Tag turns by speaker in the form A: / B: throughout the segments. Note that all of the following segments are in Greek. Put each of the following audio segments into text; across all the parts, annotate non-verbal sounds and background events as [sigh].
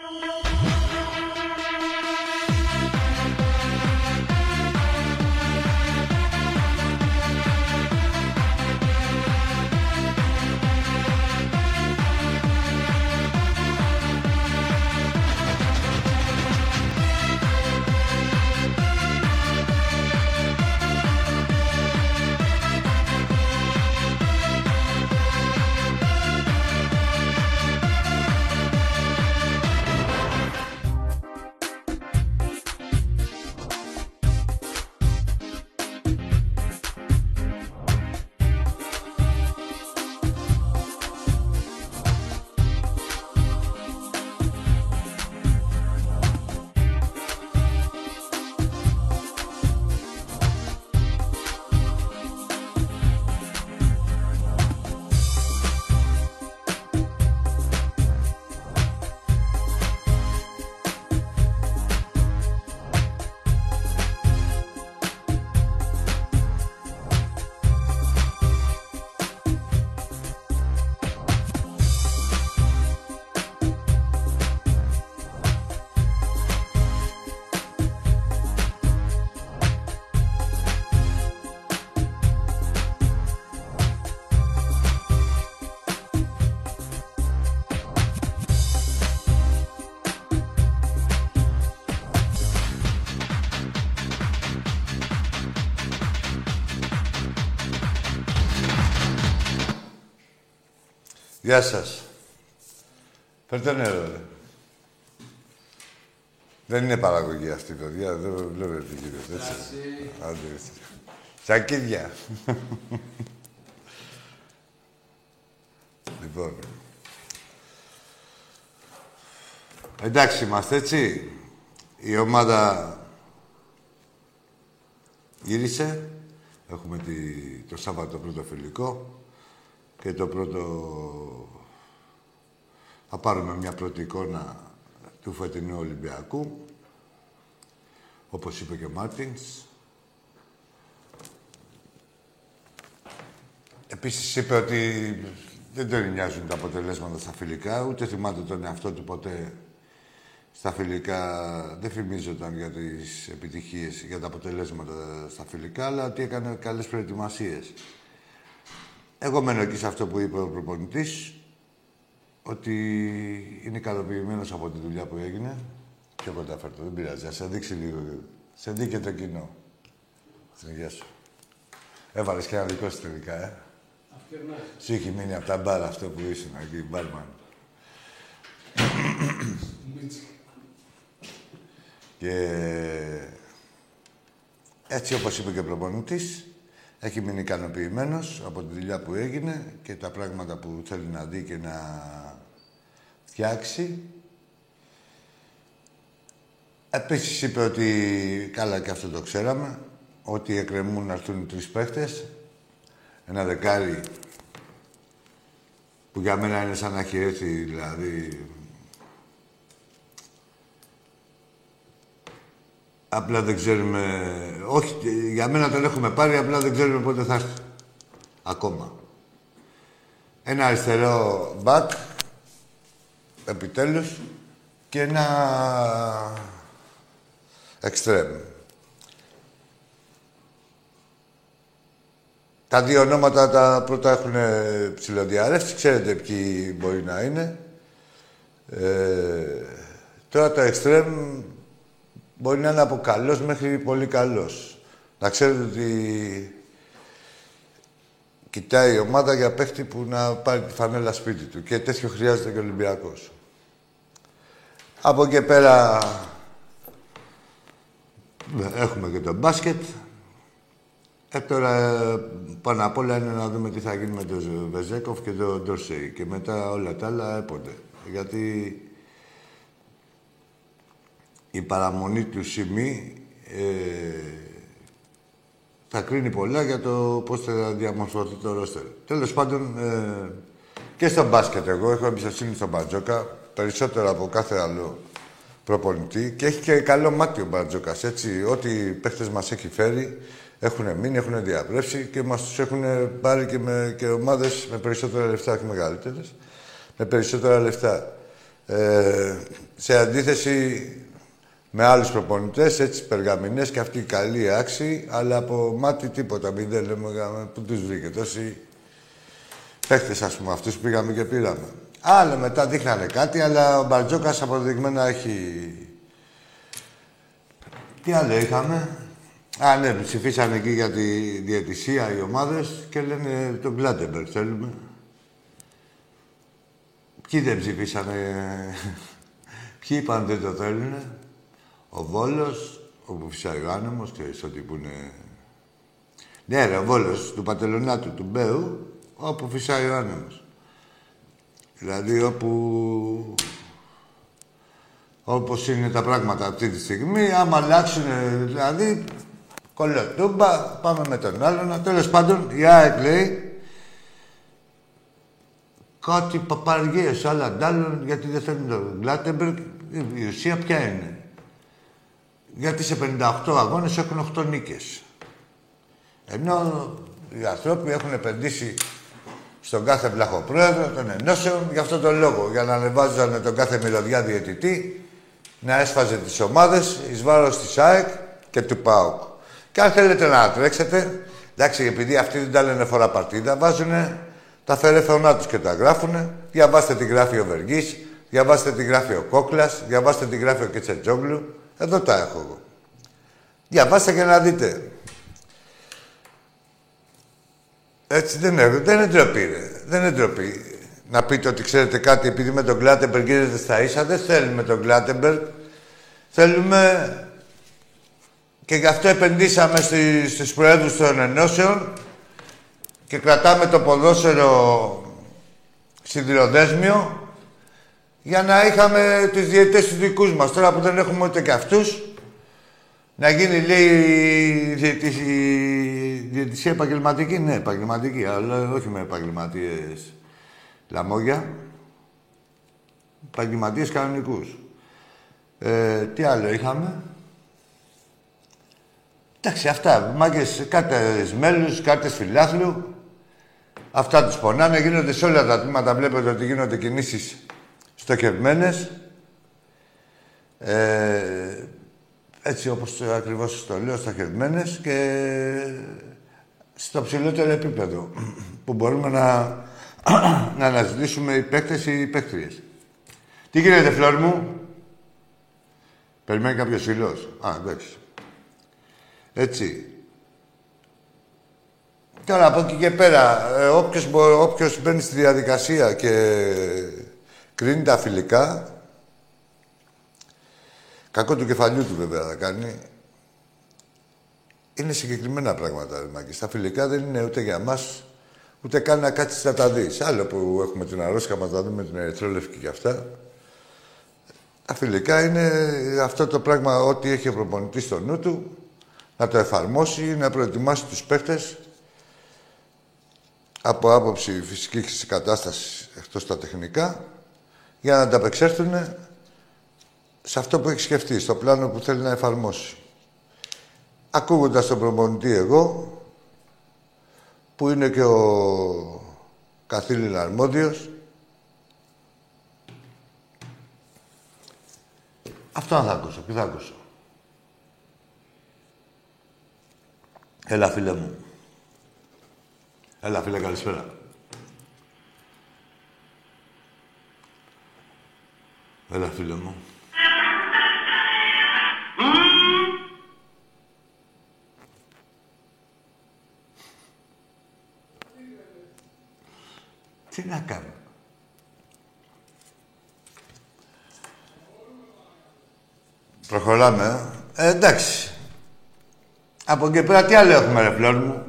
A: Thank you. Γεια σας. Φέρτε νερό, ρε. Δεν είναι παραγωγή αυτή, παιδιά. Δεν βλέπετε, κύριε. Έτσι. Άντε, έτσι. Σακίδια. λοιπόν. Εντάξει είμαστε, έτσι. Η ομάδα γύρισε. Έχουμε τη, το Σάββατο πρώτο φιλικό και το πρώτο... Θα πάρουμε μια πρώτη εικόνα του φετινού Ολυμπιακού, όπως είπε και ο Μάρτινς. Επίσης είπε ότι δεν τον νοιάζουν τα αποτελέσματα στα φιλικά, ούτε θυμάται τον εαυτό του ποτέ στα φιλικά. Δεν φημίζονταν για τις επιτυχίες, για τα αποτελέσματα στα φιλικά, αλλά ότι έκανε καλές προετοιμασίες. Εγώ μένω εκεί σε αυτό που είπε ο προπονητής, ότι είναι ικανοποιημένος από τη δουλειά που έγινε. Πιο κοντά φέρτο, δεν πειράζει. Α σε δείξει λίγο. Σε δει και το κοινό. Στην υγεία σου. Έβαλες και ένα δικό σου τελικά, ε. Σου έχει μείνει από τα μπάρα αυτό που ήσουν εκεί, μπάρμαν. και έτσι όπως είπε και ο προπονητής, έχει μείνει ικανοποιημένος από τη δουλειά που έγινε και τα πράγματα που θέλει να δει και να φτιάξει. Επίσης είπε ότι, καλά και αυτό το ξέραμε, ότι εκκρεμούν να έρθουν τρεις παίχτες. Ένα δεκάρι που για μένα είναι σαν να έχει έρθει, δηλαδή, Απλά δεν ξέρουμε... Όχι, για μένα τον έχουμε πάρει, απλά δεν ξέρουμε πότε θα έρθει. Ακόμα. Ένα αριστερό μπακ, επιτέλους, και ένα εξτρέμ. Τα δύο ονόματα τα πρώτα έχουν ψηλοδιαρρεύσει, ξέρετε ποιοι μπορεί να είναι. Ε, τώρα το εξτρέμ Μπορεί να είναι από καλός μέχρι πολύ καλός. Να ξέρετε ότι κοιτάει η ομάδα για παίχτη που να πάρει τη φανέλα σπίτι του. Και τέτοιο χρειάζεται και ο Ολυμπιακός. Από εκεί πέρα έχουμε και το μπάσκετ. Ε, τώρα πάνω απ' όλα είναι να δούμε τι θα γίνει με τον Βεζέκοφ και τον Ντορσέη. Και μετά όλα τα άλλα έπονται. Γιατί η παραμονή του σημεί ε, θα κρίνει πολλά για το πώς θα διαμορφωθεί το ρόστερ. Τέλος πάντων, ε, και στο μπάσκετ εγώ έχω εμπιστοσύνη στον Μπατζόκα, περισσότερο από κάθε άλλο προπονητή και έχει και καλό μάτι ο Μπατζόκας, έτσι. Ό,τι οι παίχτες μας έχει φέρει, έχουν μείνει, έχουν διαπρέψει και μας τους έχουν πάρει και, με, και ομάδες με περισσότερα λεφτά και μεγαλύτερες, με περισσότερα λεφτά. Ε, σε αντίθεση με άλλους προπονητές, έτσι περγαμηνές και αυτοί καλοί άξιοι, αλλά από μάτι τίποτα. Μην δεν λέμε πού τους βρήκε. Τόσοι παίχτες, ας πούμε, αυτούς πήγαμε και πήραμε. Άλλο μετά δείχνανε κάτι, αλλά ο Μπαρτζόκας αποδεικμένα έχει... Τι άλλο είχαμε; Α, ναι, ψηφίσανε εκεί για τη διαιτησία οι ομάδες και λένε τον Κλάτενμπεργκ θέλουμε. Ποιοι δεν ψηφίσανε, ποιοι είπαν δεν το θέλουν. Ο Βόλος, όπου φυσάει ο άνεμος, ξέρεις ότι που είναι... Ναι ρε, ο Βόλος του Πατελονάτου, του Μπέου, όπου φυσάει ο άνεμος. Δηλαδή όπου... Όπως είναι τα πράγματα αυτή τη στιγμή, άμα αλλάξουν, δηλαδή, κολοτούμπα, πάμε με τον άλλον. Τέλος πάντων, η ΑΕΚ λέει, κάτι παπαργίες, άλλα αντάλλων, γιατί δεν θέλουν τον Γκλάτεμπεργκ. Η ουσία ποια είναι; Γιατί σε 58 αγώνες έχουν 8 νίκες. Ενώ οι άνθρωποι έχουν επενδύσει στον κάθε βλαχοπρόεδρο των ενώσεων για αυτόν τον λόγο. Για να ανεβάζανε τον κάθε μυρωδιά διαιτητή, να έσφαζε τις ομάδες εις βάρος της ΑΕΚ και του ΠΑΟΚ. Και αν θέλετε να τρέξετε, εντάξει, επειδή αυτοί δεν τα λένε φορά παρτίδα, βάζουν τα φερέφωνά τους και τα γράφουν. Διαβάστε τι γράφει ο Βεργής, διαβάστε τι γράφει ο Κόκλας, διαβάστε τι γράφει ο Κετσετζόγλου. Εδώ τα έχω εγώ. Διαβάστε και να δείτε. Έτσι δεν είναι, δεν είναι ντροπή, ρε. Δεν είναι ντροπή. Να πείτε ότι ξέρετε κάτι επειδή με τον Κλάτεμπεργκ γίνετε στα ίσα. Δεν θέλουμε τον Κλάτεμπεργκ. Θέλουμε... Και γι' αυτό επενδύσαμε στις, στις προέδρους των ενώσεων και κρατάμε το ποδόσφαιρο σιδηροδέσμιο για να είχαμε τους διαιτές τους δικούς μας. Τώρα που δεν έχουμε ούτε και αυτούς, να γίνει, λέει, διαιτησία επαγγελματική. Ναι, επαγγελματική, αλλά όχι με επαγγελματίες λαμόγια. Επαγγελματίες κανονικούς. Ε, τι άλλο είχαμε; Εντάξει, αυτά. Μάγκες, κάρτες μέλους, κάρτες φιλάθλου. Αυτά τους πονάνε. Γίνονται σε όλα τα τμήματα. Βλέπετε ότι γίνονται κινήσεις στοχευμένες. Ε, έτσι όπως ακριβώς το λέω, στοχευμένες και στο ψηλότερο επίπεδο που μπορούμε να, να αναζητήσουμε οι παίκτες ή οι παίκτριες. Τι γίνεται, φλόρ μου; Περιμένει κάποιος φίλος; Α, εντάξει. Έτσι. Τώρα από εκεί και πέρα, ε, όποιος, όποιος μπαίνει στη διαδικασία και κρίνει τα φιλικά, κακό του κεφαλιού του βέβαια θα κάνει, είναι συγκεκριμένα πράγματα, Μάκης. Στα φιλικά δεν είναι ούτε για μας, ούτε καν να κάτσεις να τα δεις. Άλλο που έχουμε την αρρώστια μας τα δούμε την ερυθρόλευκη και αυτά. Τα φιλικά είναι αυτό το πράγμα, ό,τι έχει ο προπονητής στο νου του, να το εφαρμόσει, να προετοιμάσει τους παίχτες από άποψη φυσικής κατάστασης εκτός τα τεχνικά για να ανταπεξέλθουν σε αυτό που έχεις σκεφτεί, στο πλάνο που θέλει να εφαρμόσει. Ακούγοντας τον προπονητή εγώ, που είναι και ο καθήλυνα αρμόδιος, αυτό θα ακούσω. Τι θα ακούσω. Έλα, φίλε μου. Έλα, φίλε, καλησπέρα. Έλα, φίλε μου. Τι να κάνω. Προχωράμε, ε. ε εντάξει. Από εκεί πέρα τι άλλο έχουμε, ρε φλόρ μου;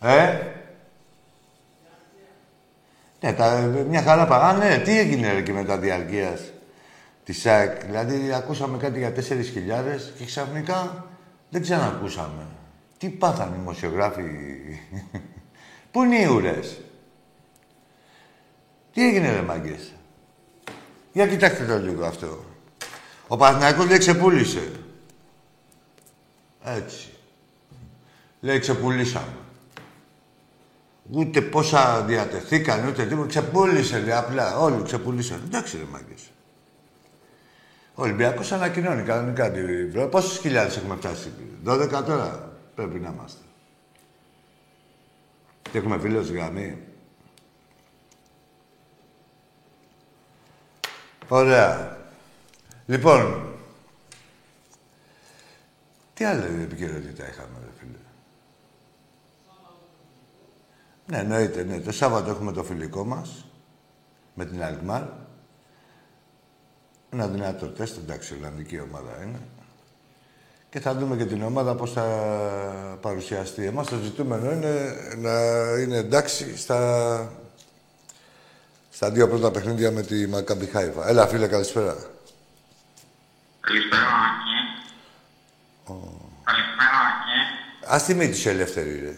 A: Ε; Ναι, τα, μια χαρά παγά. Ναι, τι έγινε ρε, και μετά διαρκείας της ΣΑΕΚ. Δηλαδή, ακούσαμε κάτι για 4.000 και ξαφνικά δεν ξανακούσαμε. Τι πάθανε οι δημοσιογράφοι; [laughs] Πού είναι οι ουρές; Τι έγινε, ρε μάγκες; Για κοιτάξτε το λίγο αυτό. Ο Παναθηναϊκός λέει ξεπούλησε. Έτσι. Λέει ξεπουλήσαμε. Ούτε πόσα διατεθήκαν, ούτε τίποτα. Ξεπούλησε, λέει, απλά. Όλοι ξεπούλησαν. Εντάξει, ρε μάγκες. Ο Ολυμπιακός ανακοινώνει κανονικά την Πόσες χιλιάδες έχουμε φτάσει; 12 τώρα πρέπει να είμαστε. Και έχουμε φίλος στη γραμμή. Ωραία. Λοιπόν, τι άλλη επικαιρότητα είχαμε, ρε; φίλε. Ναι, εννοείται, ναι. Το Σάββατο έχουμε το φιλικό μας με την Αλκμάρ. Ένα δυνατό τεστ, εντάξει, Ολλανδική ομάδα είναι. Και θα δούμε και την ομάδα πώς θα παρουσιαστεί. Εμάς το ζητούμενο είναι να είναι εντάξει στα, στα δύο πρώτα παιχνίδια με τη Μακάμπι Χάιβα. Έλα, φίλε, καλησπέρα.
B: Καλησπέρα, Άκη. Καλησπέρα, Άκη.
A: Ας τη μύτη σου ελεύθερη, ρε.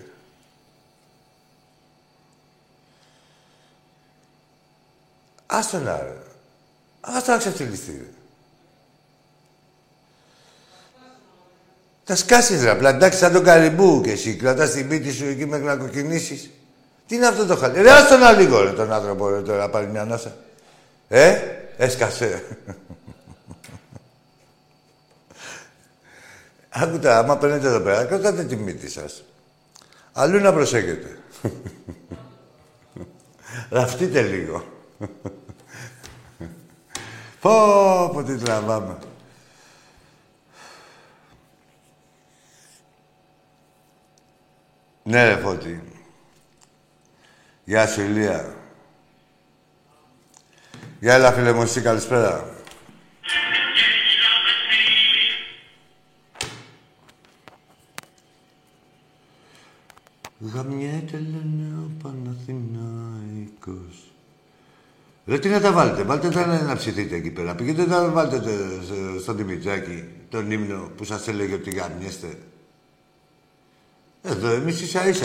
A: Ας τον άρε. Ας τον ξεφτυλιστεί, ρε. Θα σκάσεις, ρε. Απλά εντάξει, σαν τον καριμπού και εσύ. Κρατάς την πίτη σου εκεί μέχρι να κοκκινήσεις. Τι είναι αυτό το χαλί. Ρε, άστον να λίγο, ρε, τον άνθρωπο, ρε, τώρα, να πάρει μια ανάσα. Ε, έσκασε. [laughs] Άκουτα, άμα παίρνετε εδώ πέρα, κρατάτε τη μύτη σας. Αλλού να προσέχετε. [laughs] Ραφτείτε λίγο. [laughs] πω, πω, τι τραβάμε. Ναι, ρε Φώτη. Γεια σου, Ηλία. Γεια, έλα, φίλε μου, εσύ, καλησπέρα. Γαμιέται, λένε, ο Παναθηναϊκός. Ρε, τι να τα βάλετε. Βάλτε τα να, να ψηθείτε εκεί πέρα. Πηγαίνετε να βάλετε στο, στο Δημητράκη τον ύμνο που σας έλεγε ότι γαμιέστε. Εδώ εμείς ίσα ίσα.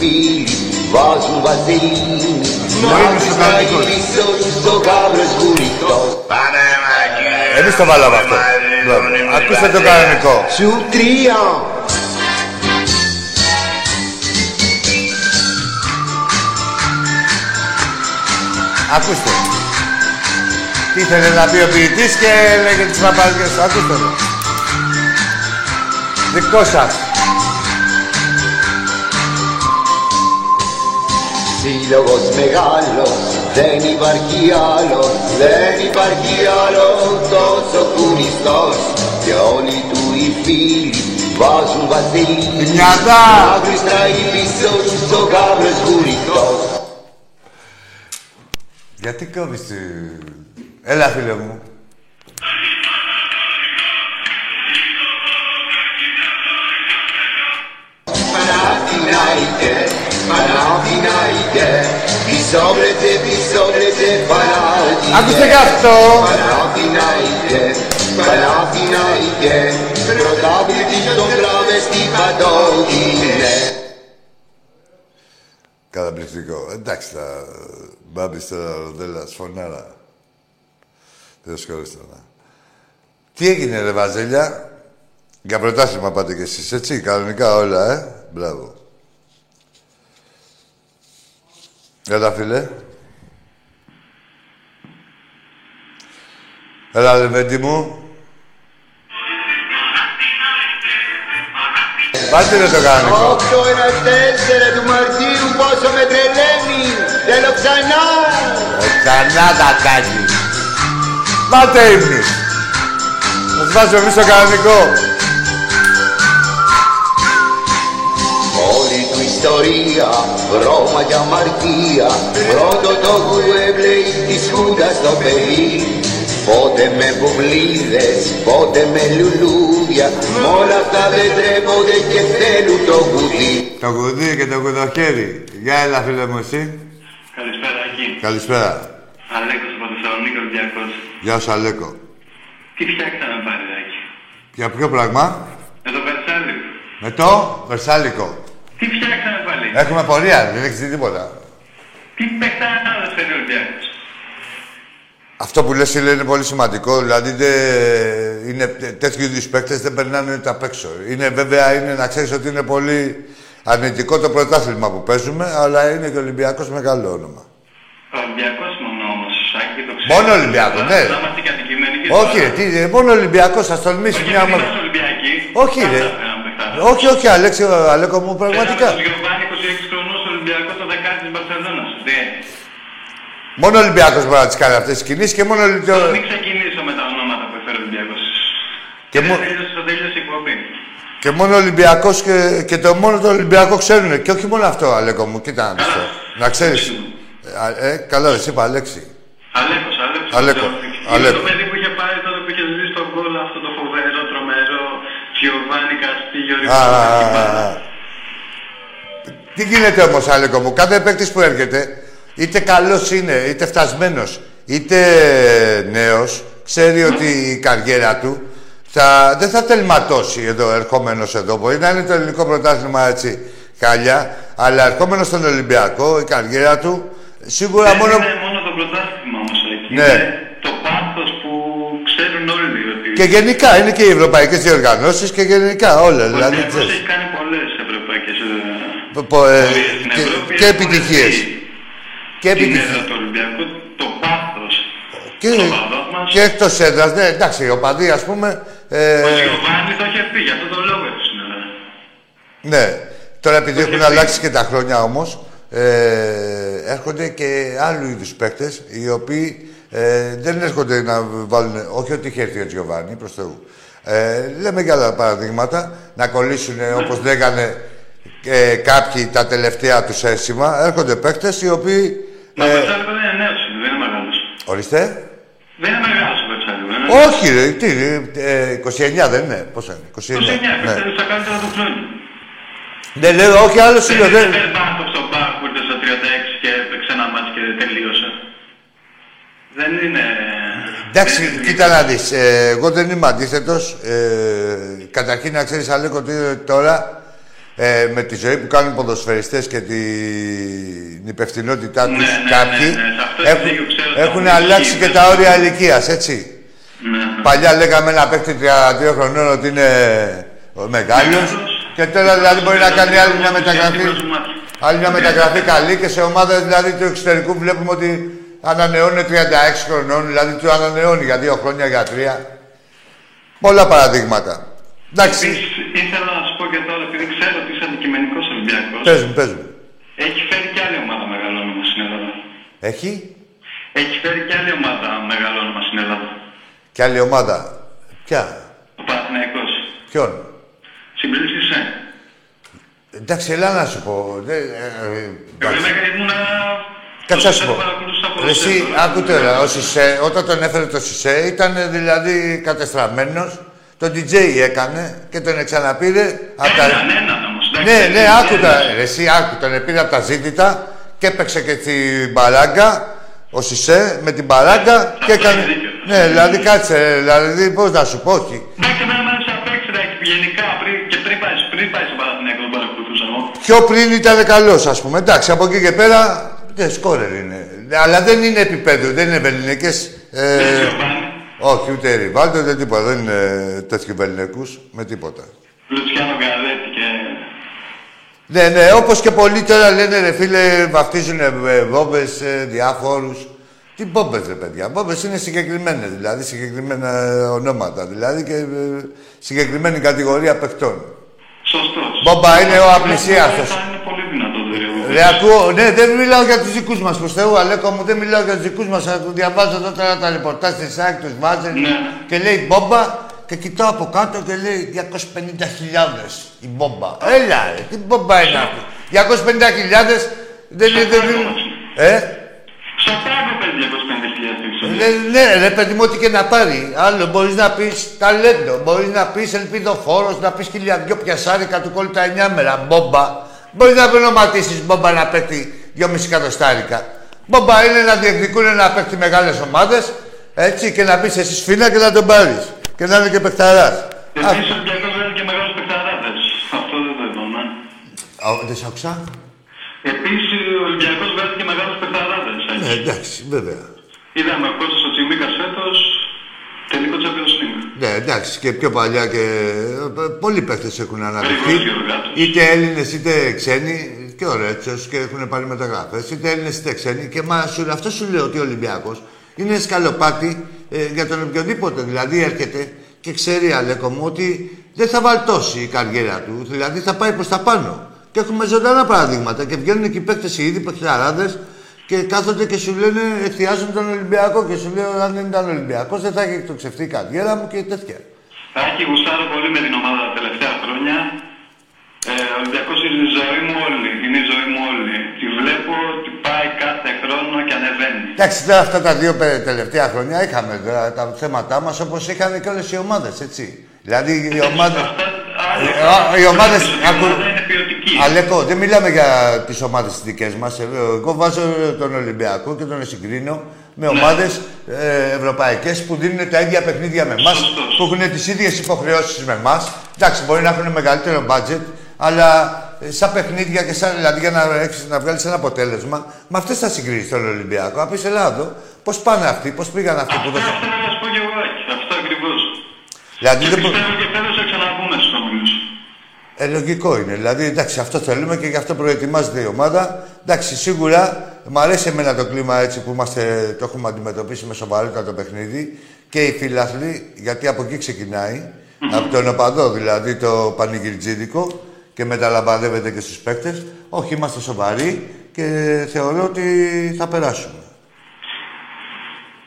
C: Βάζουν βαζίλι,
A: είναι στο κανονικό.
C: πίσω στο κάμπρο σκουριτό.
A: Εμείς το βάλαμε αυτό. Μπράβο. Ακούστε το κανονικό.
C: Σου τρία.
A: Ακούστε. Τι ήθελε να πει ο ποιητής και έλεγε τις παπαριές. Ακούστε το. Δικό σας.
C: Σύλλογος μεγάλος, δεν υπάρχει άλλος, δεν υπάρχει άλλος τόσο κουνιστός και όλοι του οι φίλοι βάζουν βαζίλι
A: Νιάτα.
C: να γλιστράει πίσω του ο κάμπρος κουνιστός.
A: Γιατί κόβεις τη... Έλα, φίλε μου.
C: Παναθηναϊκέ, Παναθηναϊκέ, πισόβρετε, πισόβρετε, Παναθηναϊκέ.
A: Άκουστε κι αυτό.
C: Παναθηναϊκέ, Παναθηναϊκέ, πρωτάθλητη στον τραβεστή παντόκινε.
A: Καταπληκτικό. Εντάξει, θα... Μπάμπης τώρα, Ροδέλας, φωνάρα. Δεν ασχολείστε τώρα. Τι έγινε, ρε Βαζέλια; Για πρωτάθλημα πάτε κι εσείς, έτσι, κανονικά όλα, ε; Μπράβο. Έλα, φίλε. Έλα, Λεβέντη μου. Πάτε ρε το κανονικό.
C: Όκτω ένα τέσσερα του Μαρτίου πόσο με τρελαίνει. Θέλω ξανά.
A: Ε, Ξανά τα κάνεις. Πάτε ύμνους. Θα σας βάζω εμείς το κανονικό.
C: Όλη του ιστορία, Ρώμα και αμαρτία Πρώτο το γουέμπλεϊ της Χούντας στο παιδί Πότε με βουβλίδες, πότε με λουλούδια Μ' όλα αυτά δεν τρέπονται και θέλουν το γουδί
A: Το κουδί και το κουδοχέρι. Για έλα, φίλε μου, εσύ.
B: Καλησπέρα, Άκη.
A: Καλησπέρα.
B: Αλέκος από Θεσσαλονίκη, Ολυμπιακός.
A: Γεια σου, Αλέκο.
B: Τι φτιάξαμε πάλι, Άκη.
A: Για ποιο πράγμα;
B: Με το Βερσάλιο.
A: Με το Βερσάλικο.
B: Τι φτιάξαμε πάλι;
A: Έχουμε πορεία, δεν έχεις δει τίποτα.
B: Τι παιχταράδες φέρει ο Ολυμπιακός;
A: Αυτό που λες φίλε, είναι πολύ σημαντικό. Δηλαδή δεν- είναι τέ- τέτοιου είδους παίκτες δεν περνάνε τα απ' έξω. Είναι βέβαια είναι να ξέρεις ότι είναι πολύ αρνητικό το πρωτάθλημα που παίζουμε, αλλά είναι και ο Ολυμπιακός μεγάλο όνομα.
B: Ο Ολυμπιακός Μόνο
A: Ολυμπιακός, ναι.
B: Να είμαστε και αντικειμενικοί.
A: Όχι, ρε, τι, ε, μόνο Ολυμπιακός, θα τολμήσει
B: Όχι,
A: μια
B: επειδή
A: μέρα.
B: είμαστε Ολυμπιακοί.
A: Όχι, ρε.
B: πάντα θέλαμε παιχτάρα.
A: Όχι, όχι, Αλέξη, Αλέκο μου, πραγματικά.
B: Θέλαμε τον Γιωβάνι 26 χρονών Ολυμπιακός το δεκάτη της Μπαρσελόνας. Τι.
A: Μόνο ο Ολυμπιακός μπορεί να τις κάνει αυτές τις κινήσεις και μόνο... ο-
B: Μην ξεκινήσω με τα ονόματα που έφερε ο Ολυμπιακός.
A: Και
B: Και
A: μο-
B: δεν τελείωσε το τέλειωσε η εκπομπή.
A: Και μόνο ο Ολυμπιακός και, και το μόνο το Ολυμπιακό ξέρουν. Και όχι μόνο αυτό, Αλέκο μου, κοίτα να δεις
B: Καλά.
A: τώρα. Να ξέρεις. Ε, ε, καλό, εσύ είπα, Αλέξη.
B: Αλέκος, Αλέκος.
A: Αλέκο,
B: Είναι
A: Αλέκο.
B: Το παιδί που είχε πάρει τότε που είχε ζήσει τον γκολ αυτό το φοβερό, τρομερό, Γιωβάνι Καστίγιο,
A: Α, α, α, α. Τι γίνεται όμως, Αλέκο μου, κάθε παίκτης που έρχεται, είτε καλός είναι, είτε φτασμένος, είτε νέος, ξέρει ότι η καριέρα του θα, δεν θα τελματώσει εδώ, ερχόμενος εδώ. Μπορεί να είναι το ελληνικό πρωτάθλημα έτσι χάλια, αλλά ερχόμενος στον Ολυμπιακό, η καριέρα του, σίγουρα
B: Δεν
A: μόνο...
B: είναι μόνο το πρωτάθλημα όμως εκεί.
A: Ναι.
B: Είναι το πάθος που ξέρουν όλοι ότι...
A: Και γενικά, είναι και οι ευρωπαϊκές διοργανώσεις και γενικά όλα.
B: Ο
A: Δηλαδή,
B: Ολυμπιακός
A: ξέρεις.
B: έχει κάνει πολλές ευρωπαϊκές ε,
A: Πο- πο- ε,
B: πορείες στην
A: και,
B: Ευρώπη.
A: και
B: Έχει
A: επιτυχίες.
B: φορτιστεί
A: Και
B: την
A: επιτυχίες.
B: έδρα του Ολυμπιακού, το πάθος
A: Και,
B: των παδών μας.
A: και εκτός έδρας, ναι, εντάξει, ο Παδί, ας πούμε... Ε,
B: Ο Γιωβάνι το είχε πει, για αυτό το λόγο έτσι είναι.
A: ναι. Τώρα επειδή έχουν
B: έχει
A: αλλάξει και τα χρόνια όμως, ε, έρχονται και άλλου είδους παίκτες, οι οποίοι ε, δεν έρχονται να βάλουν... Όχι ότι είχε έρθει ο Τζιοβάνι, προς Θεού. Ε, λέμε και άλλα παραδείγματα, να κολλήσουν όπως λέγανε ε, κάποιοι τα τελευταία τους αίσθημα. Έρχονται παίκτες οι οποίοι...
B: Μα ο
A: Ε,
B: Βερτσάλικο δεν είναι νέος, είναι, δεν είναι μεγάλος.
A: ορίστε.
B: Δεν είναι μεγάλος ο Βερτσάλικο. είναι
A: Όχι, ρε, τι, ε, 29 δεν είναι. Πόσο είναι, 29.
B: 29,
A: ναι.
B: πιστεύω στα καλύτερα του χρόνια.
A: Ναι, λέω, όχι άλλος είναι.
B: Δεν
A: Δεν...
B: είναι Μπάρτοφ στο μπαρ που ήρθε στα 36 και έπαιξε ένα μάτς και τελείωσε. Δεν είναι...
A: Εντάξει,
B: είναι...
A: κοίτα να δεις. Ε, εγώ δεν είμαι αντίθετος. Ε, καταρχήν να ξέρεις Αλέκο, ότι τώρα ε, με τη ζωή που κάνουν οι ποδοσφαιριστές και την υπευθυνότητά τους
B: ναι, ναι,
A: κάποιοι
B: ναι,
A: έχουν, έχουν αλλάξει και τα όρια ηλικίας, έτσι. Παλιά λέγαμε ένα παίκτη 32 χρονών ότι είναι
B: ο
A: και τώρα δηλαδή μπορεί να κάνει άλλη μια μεταγραφή, άλλη μια μεταγραφή καλή και σε ομάδα δηλαδή του εξωτερικού βλέπουμε ότι ανανεώνει 36 χρονών, δηλαδή του ανανεώνει για δύο χρόνια, για τρία. Πολλά παραδείγματα. Εντάξει,
B: Επίσης, ήθελα να σου πω και τώρα, επειδή ξέρω ότι είσαι αντικειμενικός Ολυμπιακός,
A: πες μου, πες μου.
B: έχει φέρει και άλλη ομάδα μεγάλο όνομα στην Ελλάδα.
A: Έχει;
B: Έχει φέρει και άλλη ομάδα μεγάλο όνομα στην Ελλάδα.
A: και άλλη ομάδα. Ποια,
B: Ο Παναθηναϊκός.
A: ποιον;
B: Συμπλήρωσες.
A: Εντάξει, έλα να σου πω. Δεν, ε, ε,
B: Εγώ
A: εντάξει.
B: είμαι ήμουνα...
A: Κάτσε να σου πω.
B: Παρακολουθούσα από
A: Ρε, Εσύ, άκου τώρα, ο Σισε, όταν τον έφερε το Σισε, ήταν δηλαδή κατεστραμμένος. Το DJ έκανε και τον εξαναπήρε. απ' τα-
B: Έναν, έναν όμως. εντάξει,
A: Ναι,
B: δεν
A: ναι,
B: είναι
A: άκου τα.
B: ένας.
A: Ρε, Εσύ άκου τον πήρε από τα ζήτητα και έπαιξε και την μπαράγκα. Ο Σισε με την μπαράγκα και
B: Αυτό
A: έκανε.
B: έχει δίκιο.
A: Ναι, δηλαδή κάτσε, ρε, δηλαδή πώς να σου πω, όχι.
B: Εντάξει, εμένα μου άρεσε απ' έξω, εντάξει, γενικά, πριν, και πριν πάει, πριν πάεις στον Παναθηναϊκός, τον παρακολουθούσα εγώ.
A: Πιο πριν ήταν καλός, ας πούμε. Εντάξει, από εκεί και πέρα. Ναι, σκόρερ είναι. Αλλά δεν είναι επίπεδο, δεν είναι βεληνικές. Ε,
B: Δεν Γιωβάνι,
A: όχι, ούτε Ριβάλτο, ούτε τίποτα. Δεν είναι τέτοιου βεληνικούς με τίποτα.
B: Λουτσιάνο Γκαρέτη και...
A: Ναι, ναι, όπως και πολλοί τώρα λένε ρε φίλε, βαφτίζουν βόμπες διάφορους. Τι μπόμπε, ρε παιδιά. Μπόμπε είναι συγκεκριμένες, δηλαδή συγκεκριμένα ονόματα. Δηλαδή και ε, συγκεκριμένη κατηγορία παιχτών.
B: Σωστός.
A: Μπόμπα είναι ο απλησίαστος. Ρε, ακούω, ναι, δεν μιλάω για τους δικούς μας. Προς Θεού, Αλέκο μου, δεν μιλάω για τους δικούς μας. Διαβάζω εδώ τώρα τα ρεπορτάζ της ΣΑΚ, τους βάζουν
B: Ναι.
A: και λέει μπόμπα και κοιτάω από κάτω και λέει 250.000 η μπόμπα. Έλα, ρε, τι μπόμπα είναι αυτή. 250.000 δεν είναι. Δεν είναι. Ε,
B: Στο πάγκο παίζει 250.000
A: ναι, ναι, ρε παιδί μου, ό,τι και να πάρει. Άλλο μπορείς να πεις ταλέντο, μπορείς να πεις ελπιδοφόρος, να πεις χιλιαδιό πιασάρικα του κόλλου τα 9 μέρα. Μπόμπα. Μπορεί να ονοματίσει μπόμπα να παίρνει 2,5 εκατοστάρικα. Μπόμπα είναι να διεκδικούν να παίρνει μεγάλες ομάδες έτσι και να πεις εσύ σφίνα και να τον πάρεις. Και να είναι και παιχταράς.
B: Επίσης ο Ολυμπιακός βγάζει και μεγάλους παιχταράδες. Αυτό δεν το είπαμε.
A: Δεν σ' άκουσα.
B: Επίσης ο Ολυμπιακός βγάζει και μεγάλους παιχταράδες.
A: Ναι, εντάξει, βέβαια.
B: Είδαμε ο Κώστας ο Τσιμίκας φέτος τελικό Champions League.
A: Ναι, Ναι, εντάξει, και πιο παλιά και ε, πολλοί παίχτες έχουν αναπτυχθεί.
B: Γρήγορη διοργάνωση.
A: Είτε Έλληνες είτε ξένοι και ο Ρέτσος και έχουν πάρει μεταγραφές. Είτε Έλληνες είτε ξένοι. Και μα, σου, αυτό σου λέω ότι ο Ολυμπιακός είναι σκαλοπάτι ε, για τον οποιοδήποτε. Δηλαδή έρχεται και ξέρει, Αλέκο μου, ότι δεν θα βαλτώσει η καριέρα του. Δηλαδή θα πάει προς τα πάνω. Και έχουμε ζωντανά παραδείγματα. Και βγαίνουν εκεί παίκτες οι ήδη παιχταράδες και κάθονται και σου λένε εστιάζουν τον Ολυμπιακό. Και σου λέω, αν δεν ήταν Ολυμπιακός δεν θα έχει εκτοξευτεί η καριέρα μου και τέτοια.
B: Άκη, γουστάρω πολύ με την ομάδα τα τελευταία χρόνια. Ε, ο Ολυμπιακός είναι η ζωή μου όλη. Είναι η ζωή μου όλη. Τη βλέπω ότι πάει κάθε χρόνο και ανεβαίνει.
A: Εντάξει, τώρα αυτά τα δύο πε- τελευταία χρόνια είχαμε τώρα τα θέματα μας όπως είχαν και όλες οι ομάδες, έτσι. Δηλαδή οι ομάδε.
B: Αυτά, άλλα,
A: Ε, ε, οι ομάδες-
B: Η
A: ακού-
B: ομάδα είναι ποιοτική.
A: Αλέκο, δεν μιλάμε για τις ομάδες τις δικές μας. Εγώ βάζω τον Ολυμπιακό και τον συγκρίνω με ομάδες ε, ευρωπαϊκές που δίνουν τα ίδια παιχνίδια με εμάς,
B: Σωστός.
A: που έχουν τις ίδιες υποχρεώσεις με εμάς. Εντάξει, μπορεί να έχουν μεγαλύτερο budget, αλλά ε, σαν παιχνίδια και σαν δηλαδή για να, έχεις, να βγάλεις ένα αποτέλεσμα, με αυτές θα συγκρίνεις τον Ολυμπιακό. Να πει, Ελλάδο, πώς πάνε αυτοί, πώς πήγαν αυτοί που
B: Αυτό,
A: δώσαν.
B: αυτό να σα πω και εγώ, Άκη. Αυτό ακριβώς.
A: Δηλαδή
B: Και
A: δεν μπο-
B: πιστεύω και φέτο θα ξαναπούμε στου ομίλου.
A: Ε, λογικό είναι. Δηλαδή, εντάξει, αυτό θέλουμε και γι' αυτό προετοιμάζεται η ομάδα. Εντάξει, σίγουρα μου αρέσει εμένα το κλίμα έτσι που είμαστε, το έχουμε αντιμετωπίσει με σοβαρότητα το παιχνίδι και οι φίλαθλοι, γιατί από εκεί ξεκινάει, από τον οπαδό δηλαδή το πανηγυρτζίδικο και μεταλαμβαδεύεται και στους παίκτες. Όχι, είμαστε σοβαροί και θεωρώ ότι θα περάσουμε.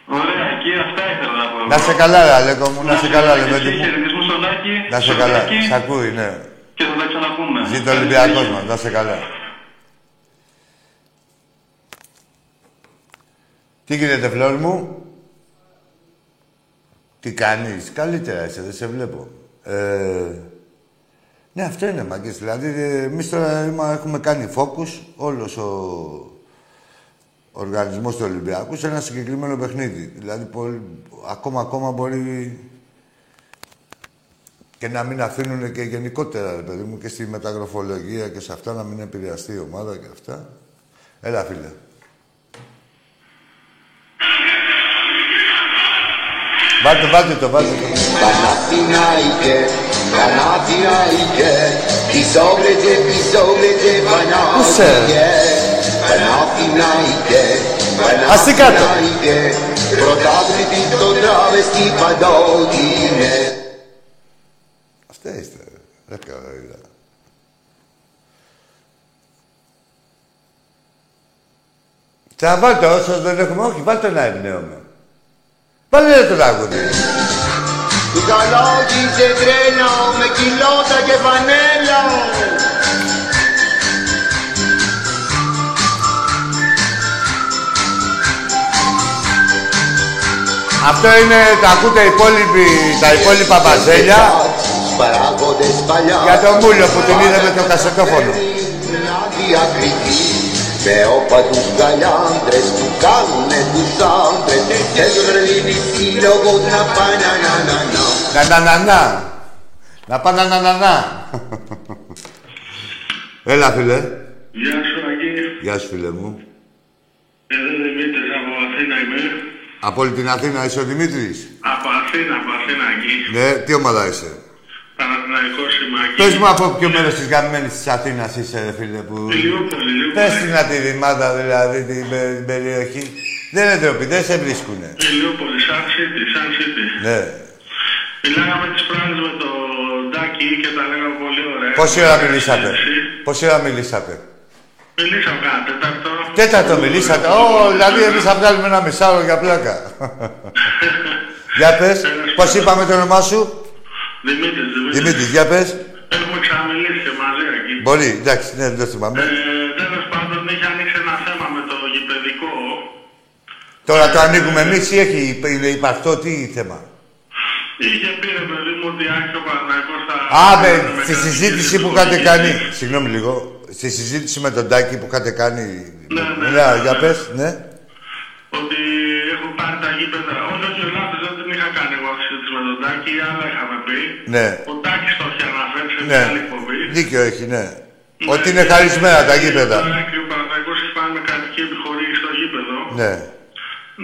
B: Ωραία, εκεί αυτά ήθελα να πω.
A: Να σε καλά, ρε Αλέκο μου, να σε καλά, ρε παιδί μου.
B: Χαιρετισμού στον Άκη.
A: Να σε
B: στον
A: καλά.
B: Άκη
A: Σ' ακούει, ναι.
B: Και θα τα ξαναπούμε.
A: Ζήτω ο Ολυμπιακός μας, να σε καλά. Τι γίνεται, Φλόρ μου; Τι κάνεις; Καλύτερα είσαι, δεν σε βλέπω. Ε, ναι, αυτό είναι, μαγκές. Δηλαδή, ε, εμείς τώρα είμα- έχουμε κάνει focus, όλος ο οργανισμός του Ολυμπιακού, σε ένα συγκεκριμένο παιχνίδι. Δηλαδή, πολύ- ακόμα, ακόμα μπορεί και να μην αφήνουν και γενικότερα, ρε παιδί μου, και στη μεταγραφολογία και σε αυτά να μην επηρεαστεί η ομάδα και αυτά. Έλα, φίλε. Βάλτε, βάλτε το, βάλτε το.
C: Παναθηναϊκέ, Παναθηναϊκέ, πισόβλετε, πισόβλετε, Παναθηναϊκέ, Παναθηναϊκέ,
A: Ας τι κάτω.
C: Παναθηναϊκέ, πρωτάθλητη το τράβεστη παντότινε.
A: Αυτά είστε, ρε. Ρε καλά. Θα βάλτε όσο δεν έχουμε, όχι, βάλτε ένα εμπνέωμα. Βάλτε ρε το τραγούδι.
C: Του καλόγησε τρένο με κιλότα και φανέλα.
A: Αυτό είναι, τα ακούτε οι υπόλοιποι, τα υπόλοιπα βαζέλια
C: Τους παράγοντες παλιά
A: για το μούλιο που την είδε με το κασετόφωνο.
C: Μια διακριτή με όπατους γαλιάντρες που κάνουνε τους άντρες και τους ρελίνει σύλλογο να πάνε να να να
A: Να να να να. Να πάνε να να να. Έλα φίλε.
B: Γεια σου, Άκη.
A: Γεια σου φίλε μου.
B: Εδώ Δημήτρης από Αθήνα είμαι.
A: Από όλη την Αθήνα είσαι ο Δημήτρης;
B: Από Αθήνα, από Αθήνα, Άκη.
A: Ναι, τι ομάδα είσαι;
B: Παναθηναϊκός είμαι, Άκη.
A: Πες μου από ποιο μέρος της γαμμένης της Αθήνας είσαι ρε φίλε που...
B: Ηλιούπολη, Ηλιούπολη.
A: Πες την τη ρημάδα δηλαδή την, πε- την περιοχή. Δεν είναι ντροπή, δεν σε βρίσκουνε.
B: Ηλιούπολη, Σαν City, Σαν City.
A: Ναι.
B: Μιλάγαμε τις προάλλες με τον Ντάκη και τα λέγαμε πολύ ωραία.
A: Πόση ώρα μιλήσατε;
B: Έτσι.
A: Πόση ώρα μιλήσατε;
B: Μιλήσαμε κάνα τέταρτο.
A: Τέταρτο μιλήσατε. Ω, δηλαδή εμείς θα βγάλουμε ένα μισάωρο για πλάκα. [laughs] για πες, πώς είπαμε το όνομά σου;
B: Δημήτρης, Δημήτρης.
A: Δημήτρη, για πες.
B: Έχουμε ξαναμιλήσει και μαζί εκεί.
A: Μπορεί, εντάξει, ναι, δεν θυμάμαι.
B: Ε, τέλος πάντων, είχε ανοίξει ένα θέμα με το γηπαιδικό.
A: Τώρα το ανοίγουμε εμείς ή έχει, είναι υπαρκτό, τι θέμα;
B: Είχε πει ρε παιδί μου ότι άρχισε ο Παναθηναϊκός θα...
A: Α,
B: με
A: με, στη
B: κάτι
A: συζήτηση που
B: γηπαιδικό
A: είχατε
B: διοίκηση.
A: κάνει. Συγγνώμη λίγο. Στη συζήτηση με τον Τάκη που είχατε κάνει.
B: Ναι, ναι,
A: Ναι,
B: ναι,
A: για
B: ναι.
A: πες, ναι.
B: Ότι έχουν πάρει τα γήπεδα. Όχι, όχι, λάθος, δεν την είχα κάνει εγώ συζήτηση με τον Τάκη, άλλα είχαμε πει.
A: Ναι.
B: Ο Τάκης το είχε αναφέρει σε
A: Ναι.
B: μια άλλη εκπομπή.
A: Δίκιο έχει, ναι. Ότι είναι χαρισμένα τα γήπεδα.
B: Τώρα και ο Παναθηναϊκός έχει πάει με κρατική επιχορήγηση στο γήπεδο.
A: Ναι.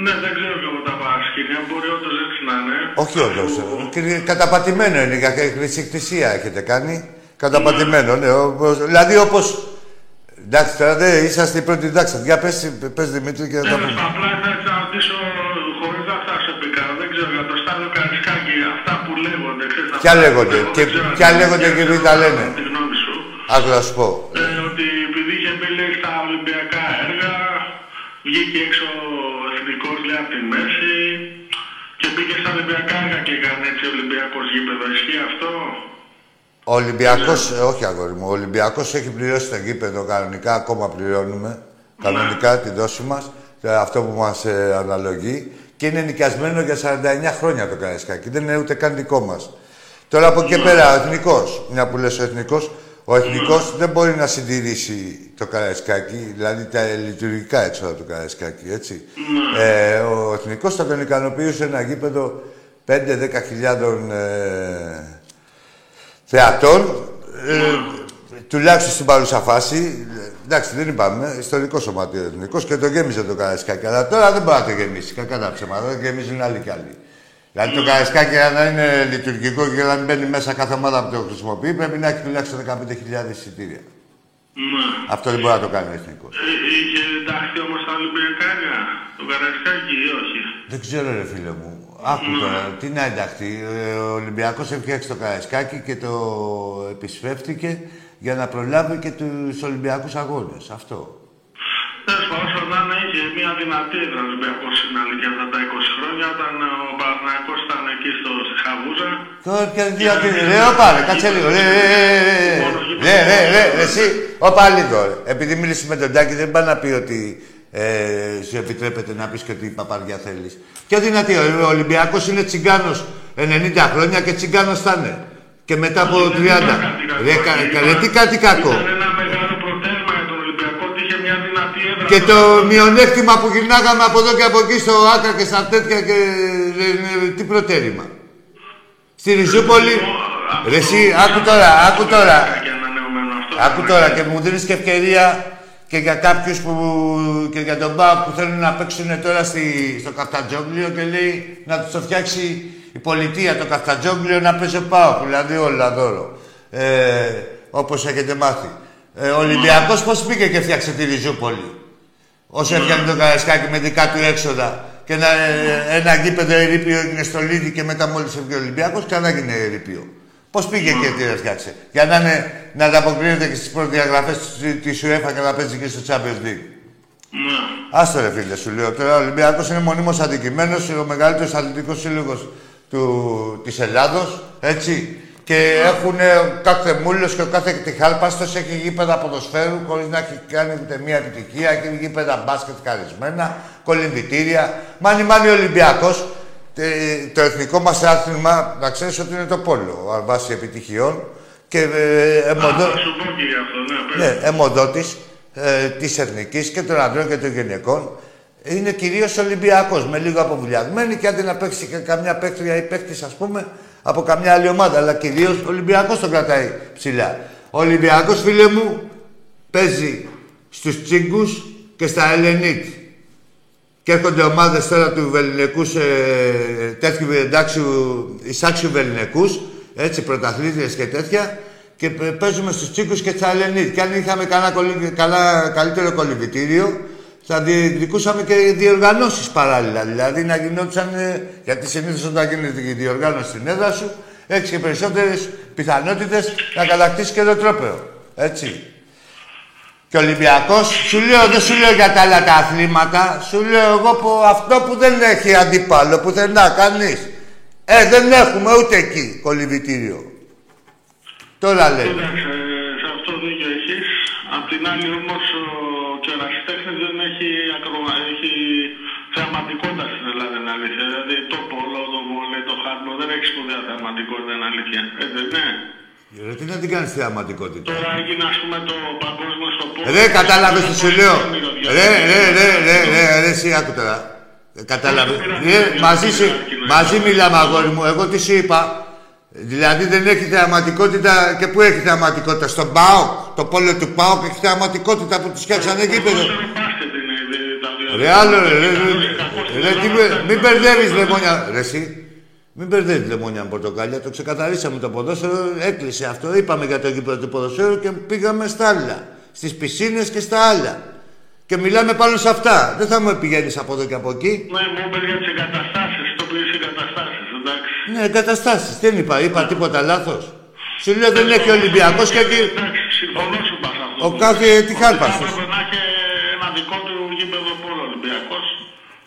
B: Ναι, δεν ξέρω και εγώ τα παρασκήνια. Μπορεί όντως έτσι να είναι.
A: Όχι όντως. Καταπατημένο είναι για χρησικτησία έχετε κάνει. Καταπατημένο, ναι. Όπως, δηλαδή όπω. Εντάξει, τώρα δεν είσαστε οι πρώτοι εντάξει. Για πες, πες Δημήτρη και να τα
D: Τέλος,
A: πούμε.
D: απλά
A: Ποια
D: αυτά-
A: λέγονται,
D: εγώ
A: και
D: δεν ξέρω,
A: ποια
D: αν
A: λέγονται και ποιοι τα λένε.
D: Τη γνώμη σου.
A: Άκου να σου πω.
D: Ε, ότι επειδή είχε μπει λέει, στα Ολυμπιακά έργα, βγήκε έξω ο εθνικός λέει από τη μέση και μπήκε στα Ολυμπιακά έργα και έκανε έτσι Ολυμπιακός γήπεδο. Ισχύει αυτό;
A: Ο Ολυμπιακός, όχι αγόρι μου, ο Ολυμπιακός έχει πληρώσει το γήπεδο κανονικά, ακόμα πληρώνουμε. Κανονικά τη δόση μας, αυτό που μας αναλογεί. Και είναι νοικιασμένο για 49 χρόνια το Καραϊσκάκι. Δεν είναι ούτε καν δικό μας. Τώρα από εκεί και πέρα, ο εθνικός, μια που λες ο εθνικός, ο εθνικός δεν μπορεί να συντηρήσει το Καραϊσκάκι, δηλαδή τα λειτουργικά έξοδα του Καραϊσκάκι, έτσι. Ε, ο εθνικός θα τον ικανοποιούσε ένα γήπεδο 5-10 χιλιάδων ε, θεατών, ε, τουλάχιστον στην παρούσα φάση. Ε, Εντάξει, δεν είπαμε, ιστορικό σωματείο εθνικός και το γέμιζε το Καραϊσκάκι. Αλλά τώρα δεν μπορεί να το γεμίσει. Κακά τα ψέματα, δεν γεμίζουν άλλοι κι άλλοι. Δηλαδή το Καραϊσκάκι για να είναι λειτουργικό και να μην μπαίνει μέσα κάθε ομάδα που το χρησιμοποιεί πρέπει να έχει τουλάχιστον 15.000 εισιτήρια.
D: Ναι.
A: Αυτό δεν μπορεί να το κάνει ο εθνικός.
D: Ε, είχε ενταχθεί όμως στα Ολυμπιακά έργα, το Καραϊσκάκη ή όχι;
A: Δεν ξέρω, ρε φίλε μου. Άκου τώρα, τι να ενταχθεί. Ε, Ο Ολυμπιακός έφτιαξε το Καραϊσκάκι και το επισφεύτηκε για να προλάβει και τους Ολυμπιακούς Αγώνες. Αυτό.
D: Τέλος πάντων, όσο να είναι, είχε μια δυνατή έδρα ο Ολυμπιακός στην αλήθεια αυτά τα 20 χρόνια, όταν ο Παναθηναϊκός ήταν εκεί στο στη Χαβούζα.
A: Τώρα και γιατί. Ρε, όπα, ρε, κάτσε λίγο. Ρε, ρε, ρε, ρε, ρε, ρε, ρε, ρε, εσύ, όπα λίγο. ρε. Επειδή μίλησες με τον Τάκη, δεν πάει να πει ότι ε, σου επιτρέπεται να πεις και ότι παπαριά θέλεις. Πιο δυνατή, ο Ολυμπιακός είναι τσιγκάνος 90 χρόνια και τσιγκάνος θα είναι. Και μετά από 30. Ρε, κα- κα- ρε, τι κάτι κακό. Και το μειονέκτημα που γυρνάγαμε από εδώ και από εκεί στο άκρα και στα τέτοια και ε, ε, τι προτέρημα. Στη Ριζούπολη. Ρε εσύ, άκου τώρα, άκου τώρα.
D: Και ανανεωμένο αυτό.
A: Άκου τώρα και μου δίνεις και ευκαιρία και για κάποιους που, και για τον Μπάου που θέλουν να παίξουν τώρα στη, στο Καφτατζόγλιο και λέει να τους το φτιάξει η πολιτεία το Καφτατζόγλιο να παίζει ο Πάο, δηλαδή όλα δώρο. Ε, όπως έχετε μάθει. Ε, ο Ολυμπιακός πώς πήγε και φτιάξε τη Ριζούπολη; Όσο έφτιανε το Καραϊσκάκι με δικά του έξοδα και ένα, ένα γήπεδο ερήπιο έγινε στο Λίδι και μετά μόλις έφυγε ο Ολυμπιακός ξανά έγινε ερήπιο. Πώς πήγε και τι έφτιαξε. Για να, είναι, να ανταποκρίνεται και στις προδιαγραφές της- της UEFA και να παίζει και στο Champions League.
D: Ναι.
A: Άστο ρε φίλε σου λέω. Τώρα ο Ολυμπιακός είναι μονίμως αδικημένος, ο μεγαλύτερος αθλητικός σύλλογος του, της Ελλάδος, έτσι. Και έχουν ο κάθε μούλος και ο κάθε τυχάλπαστος έχει γήπεδα ποδοσφαίρου χωρίς να έχει κάνει ούτε μία επιτυχία. Έχει γήπεδα μπάσκετ χαρισμένα, κολυμβητήρια. Μάνι μάνι ο Ολυμπιακός. Ε, το εθνικό μας άθλημα, να ξέρεις ότι είναι το πόλο, βάσει επιτυχιών. Και ε,
D: Α,
A: εμοντώ-
D: Θα σου πω και γι' αυτό, ναι. πες.
A: ναι, αιμοδότης ε, της Εθνικής και των ανδρών και των γυναικών είναι κυρίως Ολυμπιακός, με λίγο αποβουλιασμένη και άντε να παίξει και καμιά παίκτρια ή παίκτης, ας πούμε, από καμιά άλλη ομάδα. Αλλά κυρίως ο Ολυμπιακός τον κρατάει ψηλά. Ο Ολυμπιακός, φίλε μου, παίζει στους τσίγκους και στα Ελενίτ. Και έρχονται ομάδες τώρα του Βεληνικούς, ε, τέτοιου εντάξιου, εισάξιου Βεληνικούς, έτσι, πρωταθλήτριες και τέτοια, και π- παίζουμε στους τσίκους και στα Ελενίτ. Και αν είχαμε κανένα κολυ- καλά, καλύτερο κολυμπητήριο, θα διεκδικούσαμε και διοργανώσεις παράλληλα. Δηλαδή να γινόντουσαν, ε, γιατί συνήθως όταν γίνεται η διοργάνωση στην έδρα σου, έχεις και περισσότερες πιθανότητες να κατακτήσεις και το τρόπαιο. Έτσι. Και ο Ολυμπιακός, σου λέω, δεν σου λέω για τα άλλα τα αθλήματα, σου λέω εγώ που αυτό που δεν έχει αντίπαλο, πουθενά κανείς. Ε, δεν έχουμε ούτε εκεί κολυμπητήριο. Τώρα λέει.
D: Κοίταξε, σε αυτό δίκιο έχεις. Απ' την άλλη όμως αλήθεια. Δηλαδή το πόλο, το βόλε, το χάρμπο δεν έχεις σπουδαία θεαματικότητα, είναι αλήθεια. Ε, δεν είναι.
A: Ρε, τι να την κάνεις θεαματικότητα;
D: Τώρα έγινε ας πούμε το παγκόσμιο στο πόλο.
A: Ρε, κατάλαβες τι σου λέω.
D: Μυρωδιά.
A: Ρε, ρε, ρε, ρε, ρε, ρε, εσύ άκου τώρα. Ε, Κατάλαβες. Ρε, μαζί, σου, μαζί μιλάμε, αγόρι μου. Εγώ τι σου είπα; Δηλαδή δεν έχει θεαματικότητα και πού έχει θεαματικότητα. Στον ΠΑΟ, το πόλο του ΠΑΟ και έχει θεαματικότητα που τους φτιάξανε γήπεδο. Ρε άλλο, ρε, ρε, ρε, ρε, τι με- μην μπερδεύεις λεμόνια. Ρε εσύ, Μην μπερδεύετε λεμόνια με πορτοκάλια. Το ξεκαθαρίσαμε το ποδόσφαιρο, έκλεισε αυτό. Είπαμε για το γήπεδο του ποδοσφαίρου και πήγαμε στα άλλα. Στις πισίνες και στα άλλα. Και μιλάμε πάνω σε αυτά. Δεν θα μου πηγαίνεις από εδώ και από εκεί.
D: Ναι, μου είπες για τις εγκαταστάσεις, το οποίο εγκαταστάσεις, εντάξει.
A: Ναι, εγκαταστάσεις. Δεν είπα, είπα τίποτα λάθος. Σου λέω δεν έχει Ολυμπιακός και εκεί.
D: Εντάξει, συμφωνώ σου πας αυτό.
A: Ο κάθε τι χάλπα
D: Θα έπρεπε να έχει ένα δικό του γήπεδο πόλο Ολυμπιακό.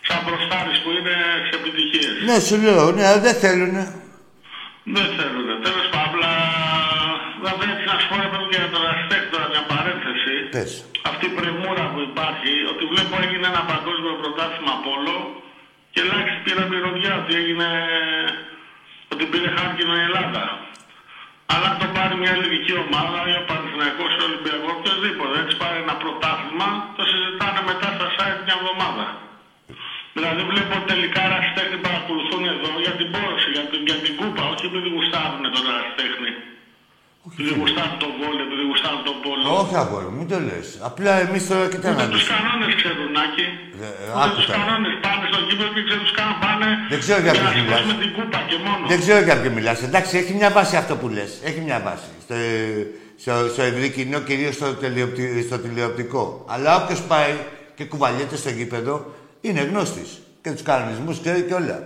D: Σαν προστάρι που είναι σε επιτυχίε.
A: Ναι, σου λέω, ναι, αλλά δεν θέλουνε.
D: Δεν θέλουν. Τέλος πάντων, απλά δηλαδή έτσι να σου πω ρε παιδί, για το Αστέκ τώρα μια παρένθεση.
A: Πες.
D: Αυτή η πρεμούρα που υπάρχει, ότι βλέπω έγινε ένα παγκόσμιο πρωτάθλημα πόλο και ελάχιστη πήρε μυρωδιά ότι έγινε. ότι πήρε χάρκινο η Ελλάδα. Αλλά αν το πάρει μια ελληνική ομάδα, ή ο Παναθηναϊκός ή ο Ολυμπιακός, οποιοδήποτε, έτσι πάρει ένα πρωτάθλημα, το συζητάνε μετά Δηλαδή βλέπω τελικά ραστέχνη παρακολουθούν εδώ για την πόρωση, για την, για την κούπα, όχι επειδή γουστάρουν τον ραστέχνη. Επειδή γουστάρουν τον βόλιο, επειδή γουστάρουν τον πόλο.
A: Όχι, αγόρι, μου, μην το λες. Απλά εμείς τώρα κοιτά να
D: Ούτε
A: δεις.
D: τους κανόνες ξέρουν, Άκη.
A: Ε, ε,
D: Ούτε
A: άκου
D: τους
A: τώρα.
D: κανόνες πάνε στο κήπεδο και ξέρουν τους κάνουν πάνε
A: Δεν ξέρω για
D: να
A: ποιους μιλάς.
D: σηκώσουμε την κούπα και μόνο.
A: Δεν ξέρω για ποιο μιλάς. Εντάξει, έχει μια βάση αυτό που λες. Έχει μια βάση. Στο, στο, στο ευρύ κοινό, κυρίως στο, τηλεοπτι- στο τηλεοπτικό. Αλλά όποιος πάει και κουβαλιέται στο γήπεδο είναι γνώστης. Και τους κανονισμούς ξέρει και όλα.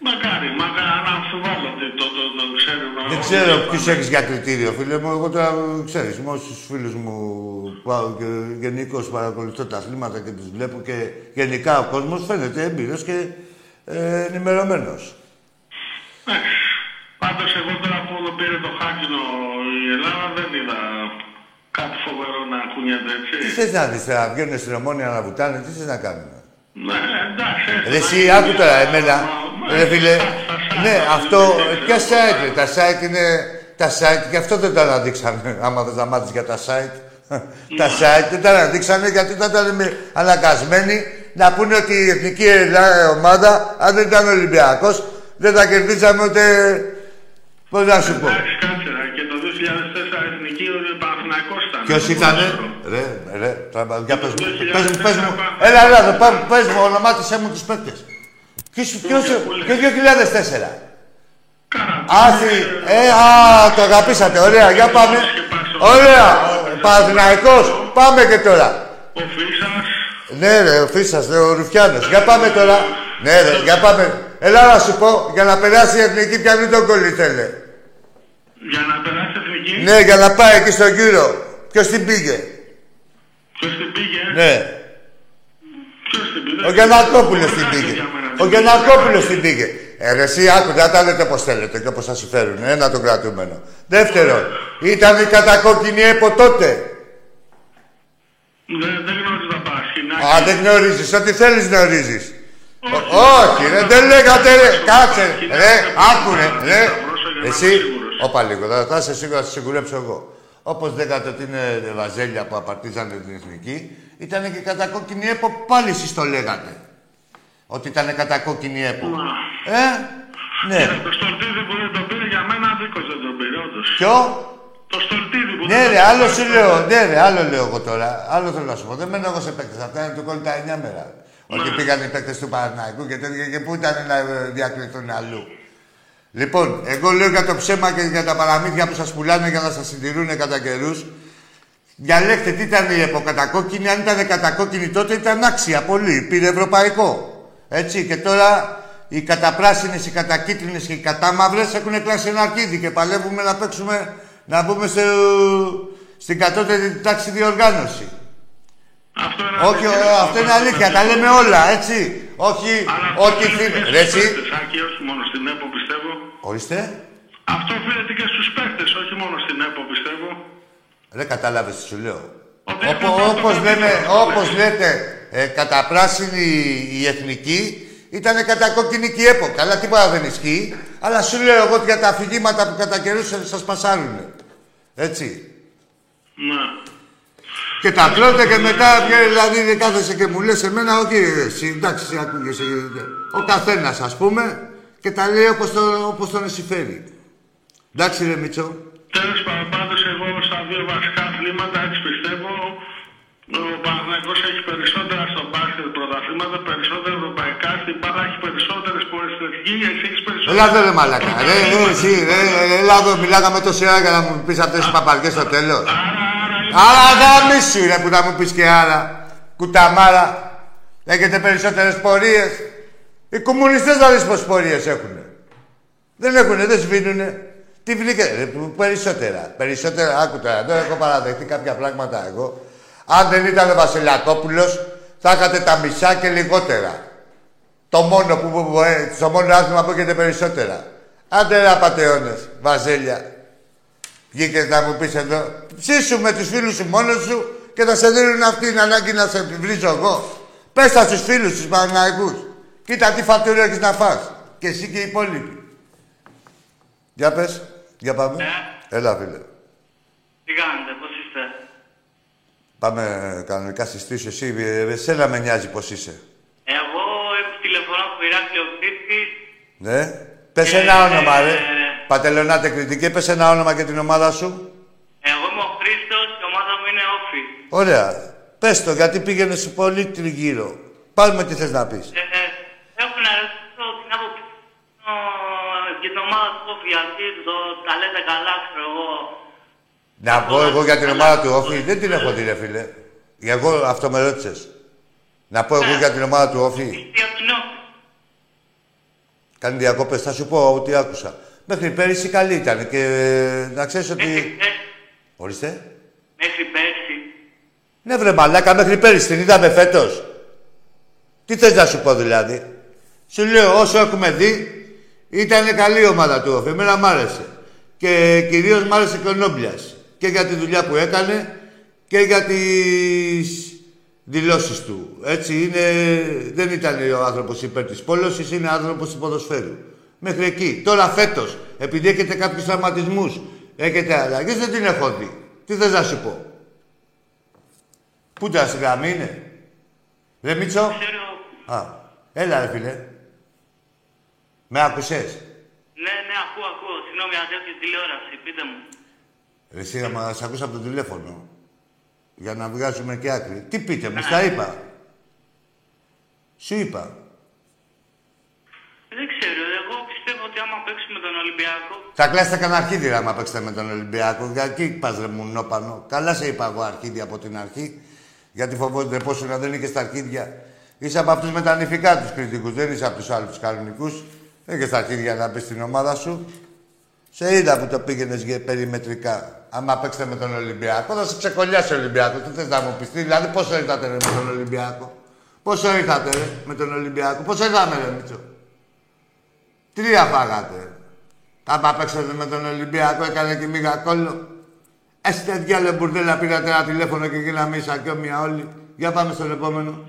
D: Μακάρι, μακάρι να αμφιβάλλω ότι το, το, το, ξέρουν.
A: Δεν
D: όλοι
A: ξέρω
D: οι
A: ποιους έχεις για κριτήριο, φίλε μου. Εγώ τώρα ξέρεις, με όσους φίλους μου που πάω και γενικώς παρακολουθώ τα αθλήματα και τους βλέπω και γενικά ο κόσμος φαίνεται έμπειρος και ε, ενημερωμένος.
D: Εντάξει. Πάντως εγώ τώρα που εδώ πήρε το χάκινο η Ελλάδα δεν είδα κάτι φοβερό να κουνιέται
A: Τι
D: έτσι.
A: θες να δεις, θα βγαίνουν στην ομόνια να βουτάνε, τι θες να κάνουν;
D: Ναι, εντάξει. έτσι,
A: Ρε
D: να
A: εσύ,
D: είναι
A: άκου τώρα
D: λίγο-
A: εμένα.
D: Ναι,
A: Ρε φίλε,
D: στα- στα site,
A: ναι,
D: στα
A: αυτό,
D: site,
A: ποια
D: στα
A: site, ρε, τα site είναι, τα site, και αυτό δεν τα αναδείξανε, άμα δεν τα μάθεις για τα site. τα site δεν τα αναδείξανε γιατί θα ήταν με- αναγκασμένοι να πούνε ότι η εθνική Ελλάδα- ομάδα, αν δεν ήταν Ολυμπιακός, δεν θα κερδίζαμε ούτε, πώς να σου πω. Ποιος
D: Το
A: ήτανε,
D: ποδόσφαιρο.
A: ρε, ρε, τώρα, για πες μου,
D: 2004
A: πες μου, πες μου,
D: πα-
A: έλα, έλα, εδώ, πάμε, πες μου, ονομάτισέ μου τους παίκτες. Ποιος, ποιος, ποιο 2004.
D: Καραμπίνης,
A: Άθη, ε, α, το αγαπήσατε, ωραία, για πάμε. Ωραία, Παναθηναϊκός, πάμε και τώρα.
D: Ο Φίσας,
A: Ναι ρε, ο Φίσας, ναι, ο Ρουφιάνος. Για πάμε τώρα. Ναι ρε, για πάμε. Έλα να σου πω, για να περάσει η εθνική πιανού τον κολλή θέλε.
D: για να περάσει εθνική;
A: Ναι, για να πάει εκεί στο γύρο. Ποιος την πήγε;
D: Ποιος την πήγε;
A: Ναι,
D: Ποιος την πήγε;
A: ο Γιαννακόπουλος
D: Δεν
A: την
D: ξέρω
A: πήγε.
D: για μένα.
A: Ο Γιαννακόπουλος την πήγε. Ε, ρε, εσύ άκου, δεν τα λέτε όπως θέλετε και όπως σας συμφέρουν. Ένα το κρατούμενο. Δεύτερον, ήταν η κατακόκκινη ΕΠΟ τότε.
D: Δεν, δεν γνώριζα παρασκηνάκι.
A: Α, δεν γνωρίζεις. Ό,τι θέλεις γνωρίζεις.
D: Όχι,
A: Όχι, ρε, δεν λέγατε, ρε. Κάτσε, ρε, άκου, ρε, ρε.
D: Εσύ.
A: Εσύ, όπα λίγο, θα, θα είσαι σίγουρα, θα σε σιγουρέψω εγώ. Όπως λέγατε ότι είναι βαζέλια που απαρτίζανε την εθνική, ήταν και κατακόκκινη ΕΠΟ, πάλι εσείς το λέγατε. Ότι ήταν κατακόκκινη ΕΠΟ. Ε, ναι.
D: Κοίτα, Το στολτίδι που δεν τον πήρε για μένα δίκος δεν τον πήρε, όντως.
A: Ποιο;
D: Το στολτίδι που
A: Ναι,
D: δεν
A: ρε,
D: τον
A: άλλο
D: πήρε.
A: σου λέω, ναι, ρε, άλλο λέω εγώ τώρα. Άλλο θέλω να σου πω. Δεν μένω εγώ σε παίκτες. Αυτά είναι του κόλλη τα 9 μέρα. Ότι πήγαν οι παίκτες του Παναθηναϊκού και τέτοια και πού ήταν να ε, διακριθούν αλλού. Λοιπόν, εγώ λέω για το ψέμα και για τα παραμύθια που σας πουλάνε για να σας συντηρούν κατά καιρούς. Διαλέξτε τι ήταν η εποκατακόκκινη. Αν ήταν κατακόκκινη τότε ήταν άξια πολύ. Πήρε ευρωπαϊκό. Έτσι και τώρα οι καταπράσινες, οι κατακίτρινες και οι κατάμαυρες έχουν κλάσει ένα αρκίδι και παλεύουμε να παίξουμε, να μπούμε στο, στην κατώτερη τάξη διοργάνωση.
D: Αυτό είναι
A: Όχι,
D: αλήθεια.
A: ο- αυτό είναι αλήθεια. Τα λέμε όλα, έτσι. Όχι,
D: Αλλά
A: ό,τι
D: αυτό οφείλεται
A: θύμει.
D: και
A: Ρε,
D: στους
A: εσύ.
D: παίκτες, Άκη, όχι μόνο στην ΕΠΟ, πιστεύω.
A: Ορίστε.
D: Αυτό οφείλεται και στους παίκτες, όχι μόνο στην ΕΠΟ, πιστεύω.
A: Δεν κατάλαβες τι σου λέω.
D: Ότι
A: Οπο-
D: αυτό το
A: όπως,
D: το
A: λέμε,
D: το
A: όπως λέτε, ε, κατά πράσινη η εθνική, ήταν κατά κόκκινη και η ΕΠΟ. Καλά, τίποτα δεν ισχύει. Αλλά σου λέω εγώ ότι για τα αφηγήματα που κατά καιρούς σας σας πασάρουνε. Έτσι.
D: Ναι.
A: Και τα τρώτε και μετά βγαίνει, δηλαδή δεν κάθεσαι και μου λες εμένα, όχι εσύ, εντάξει, εσύ ακούγεσαι. Ο καθένας, ας πούμε, και τα λέει όπως, το, όπως τον συμφέρει. Εντάξει ρε Μίτσο.
D: Τέλος πάντων, πάντως εγώ στα δύο βασικά αθλήματα, έτσι πιστεύω, Ο Παναθηναϊκός έχει περισσότερα στο μπάσκετ πρωταθλήματα, περισσότερα ευρωπαϊκά, στην μπάλα έχει περισσότερες πολυστατικοί, εσύ έχεις περισσότερα...
A: Έλα εδώ ρε μαλάκα. Ρε, ρε, εσύ, ρε, ρε, έλα εδώ, μιλάγαμε τόση ώρα για να μου πεις αυτές τις παπαριές στο τέλος. Άρα γάμισου ρε που να μου πεις και άρα. Κουταμάρα. Έχετε περισσότερες πορείες. Οι κομμουνιστές να δεις πόσες πορείες έχουνε. Δεν έχουνε, δεν σβήνουνε. Τι βρήκε, ρε, που- περισσότερα. Περισσότερα, άκου τώρα, εδώ έχω παραδεχτεί κάποια πράγματα εγώ. Αν δεν ήταν ο Βασιλακόπουλος, θα είχατε τα μισά και λιγότερα. Το μόνο που, που, που ε, στο μόνο άθλημα που έχετε περισσότερα. Άντε ρε απατεώνες, βαζέλια. Βγήκες να μου πεις εδώ, ψήσου με τους φίλους σου μόνος σου και θα σε δίνουν αυτή την ανάγκη να σε επιβρίζω εγώ. Πες τα στους φίλους τους Παναγικούς. Κοίτα τι φατούριο έχεις να φας. Και εσύ και οι υπόλοιποι. Για πες, για πάμε.
B: Ναι.
A: Έλα φίλε.
B: Τι κάνετε, πώς είστε;
A: Πάμε κανονικά στη στήση εσύ. ε, Εσένα με νοιάζει πώς είσαι.
B: Εγώ τηλεφωνώ από Ηράκλειο Κρήτη.
A: Ναι. Πες
B: Ε,
A: ένα όνομα, ρε.
B: ε,
A: Πατελονάτε κριτική, πες ένα όνομα και την ομάδα σου.
B: Εγώ είμαι ο Χρήστος και η ομάδα μου είναι όφη.
A: Ωραία. Πες το, γιατί πήγαινες σε πολύ τριγύρω. Πάμε τι θες να πεις.
B: Ε, ε, έχω να ρωτήσω την άποψη ε, για την ομάδα του όφη, γιατί το, τα λέτε καλά, ξέρω εγώ.
A: Να πω εγώ για την ομάδα του Όφη, δεν την έχω δει, ρε φίλε. Εγώ αυτό με ρώτησες. Να πω εγώ για την ομάδα του Όφη.
B: Τι από την όφη.
A: Κάνει διακόπες, θα σου πω ό,τι άκουσα. Μέχρι πέρυσι καλή ήταν και ε, να ξέρεις
B: Μέχρι
A: ότι...
B: πέρσι.
A: Ορίστε.
B: Μέχρι πέρσι.
A: Ναι βρε μαλάκα, μέχρι πέρυσι την είδαμε φέτος. Τι θες να σου πω δηλαδή; Σου λέω όσο έχουμε δει, ήταν καλή η ομάδα του Όφη. Εμένα μ' άρεσε. Και κυρίως μ' άρεσε και ο Νόμπλιας. Και για τη δουλειά που έκανε και για τις δηλώσεις του. Έτσι είναι, δεν ήταν ο άνθρωπος υπέρ της πόλωσης, είναι άνθρωπος του ποδοσφαίρου. Μέχρι εκεί. Τώρα φέτος, επειδή έχετε κάποιους τραυματισμούς, έχετε αλλαγές, δεν την έχω δει. Τι θες να σου πω; Πού τα στη γραμμή είναι. Ρε Μίτσο;
B: Ξέρω.
A: Α, έλα ρε φίλε. Με άκουσες;
B: Ναι, ναι, ακούω, ακούω. Συγγνώμη, αν έχω τηλεόραση, πείτε μου.
A: Ρε εσύ να μας ακούς από το τηλέφωνο. Για να βγάζουμε και άκρη. Τι πείτε μου, στα είπα. Σου είπα.
B: Δεν ξέρω, εγώ πιστεύω ότι άμα παίξουμε τον Ολυμπιακό.
A: Θα κλάσετε κανένα αρχίδι άμα παίξετε με τον Ολυμπιακό. Γιατί πας ρε μουνόπανο. Καλά σε είπα εγώ αρχίδι από την αρχή. Γιατί φοβόνται πόσο να δεν είναι και στα αρχίδια. Είσαι από αυτούς με τα νηφικά τους κριτικούς. Δεν είσαι από τους άλλους τους κανονικούς. Δεν έχεις τα αρχίδια να πεις στην ομάδα σου. Σε είδα που το πήγαινες για περιμετρικά. Άμα παίξετε με τον Ολυμπιακό, θα σε ξεκολλιάσει ο Ολυμπιακός. Τι θες να μου πεις, τι, δηλαδή πόσο ήρθατε ρε, με τον Ολυμπιακό; Πόσο ήρθατε ρε, με τον Ολυμπιακό; Πόσο ήρθαμε ρε Μίτσο; Τρία φάγατε. Άμα παίξατε με τον Ολυμπιακό, έκανε και μίγα κόλλο. Έστε διάλε μπουρδέλα, πήρατε ένα τηλέφωνο και γίναμε ισακιόμια όλοι. Για πάμε στον επόμενο.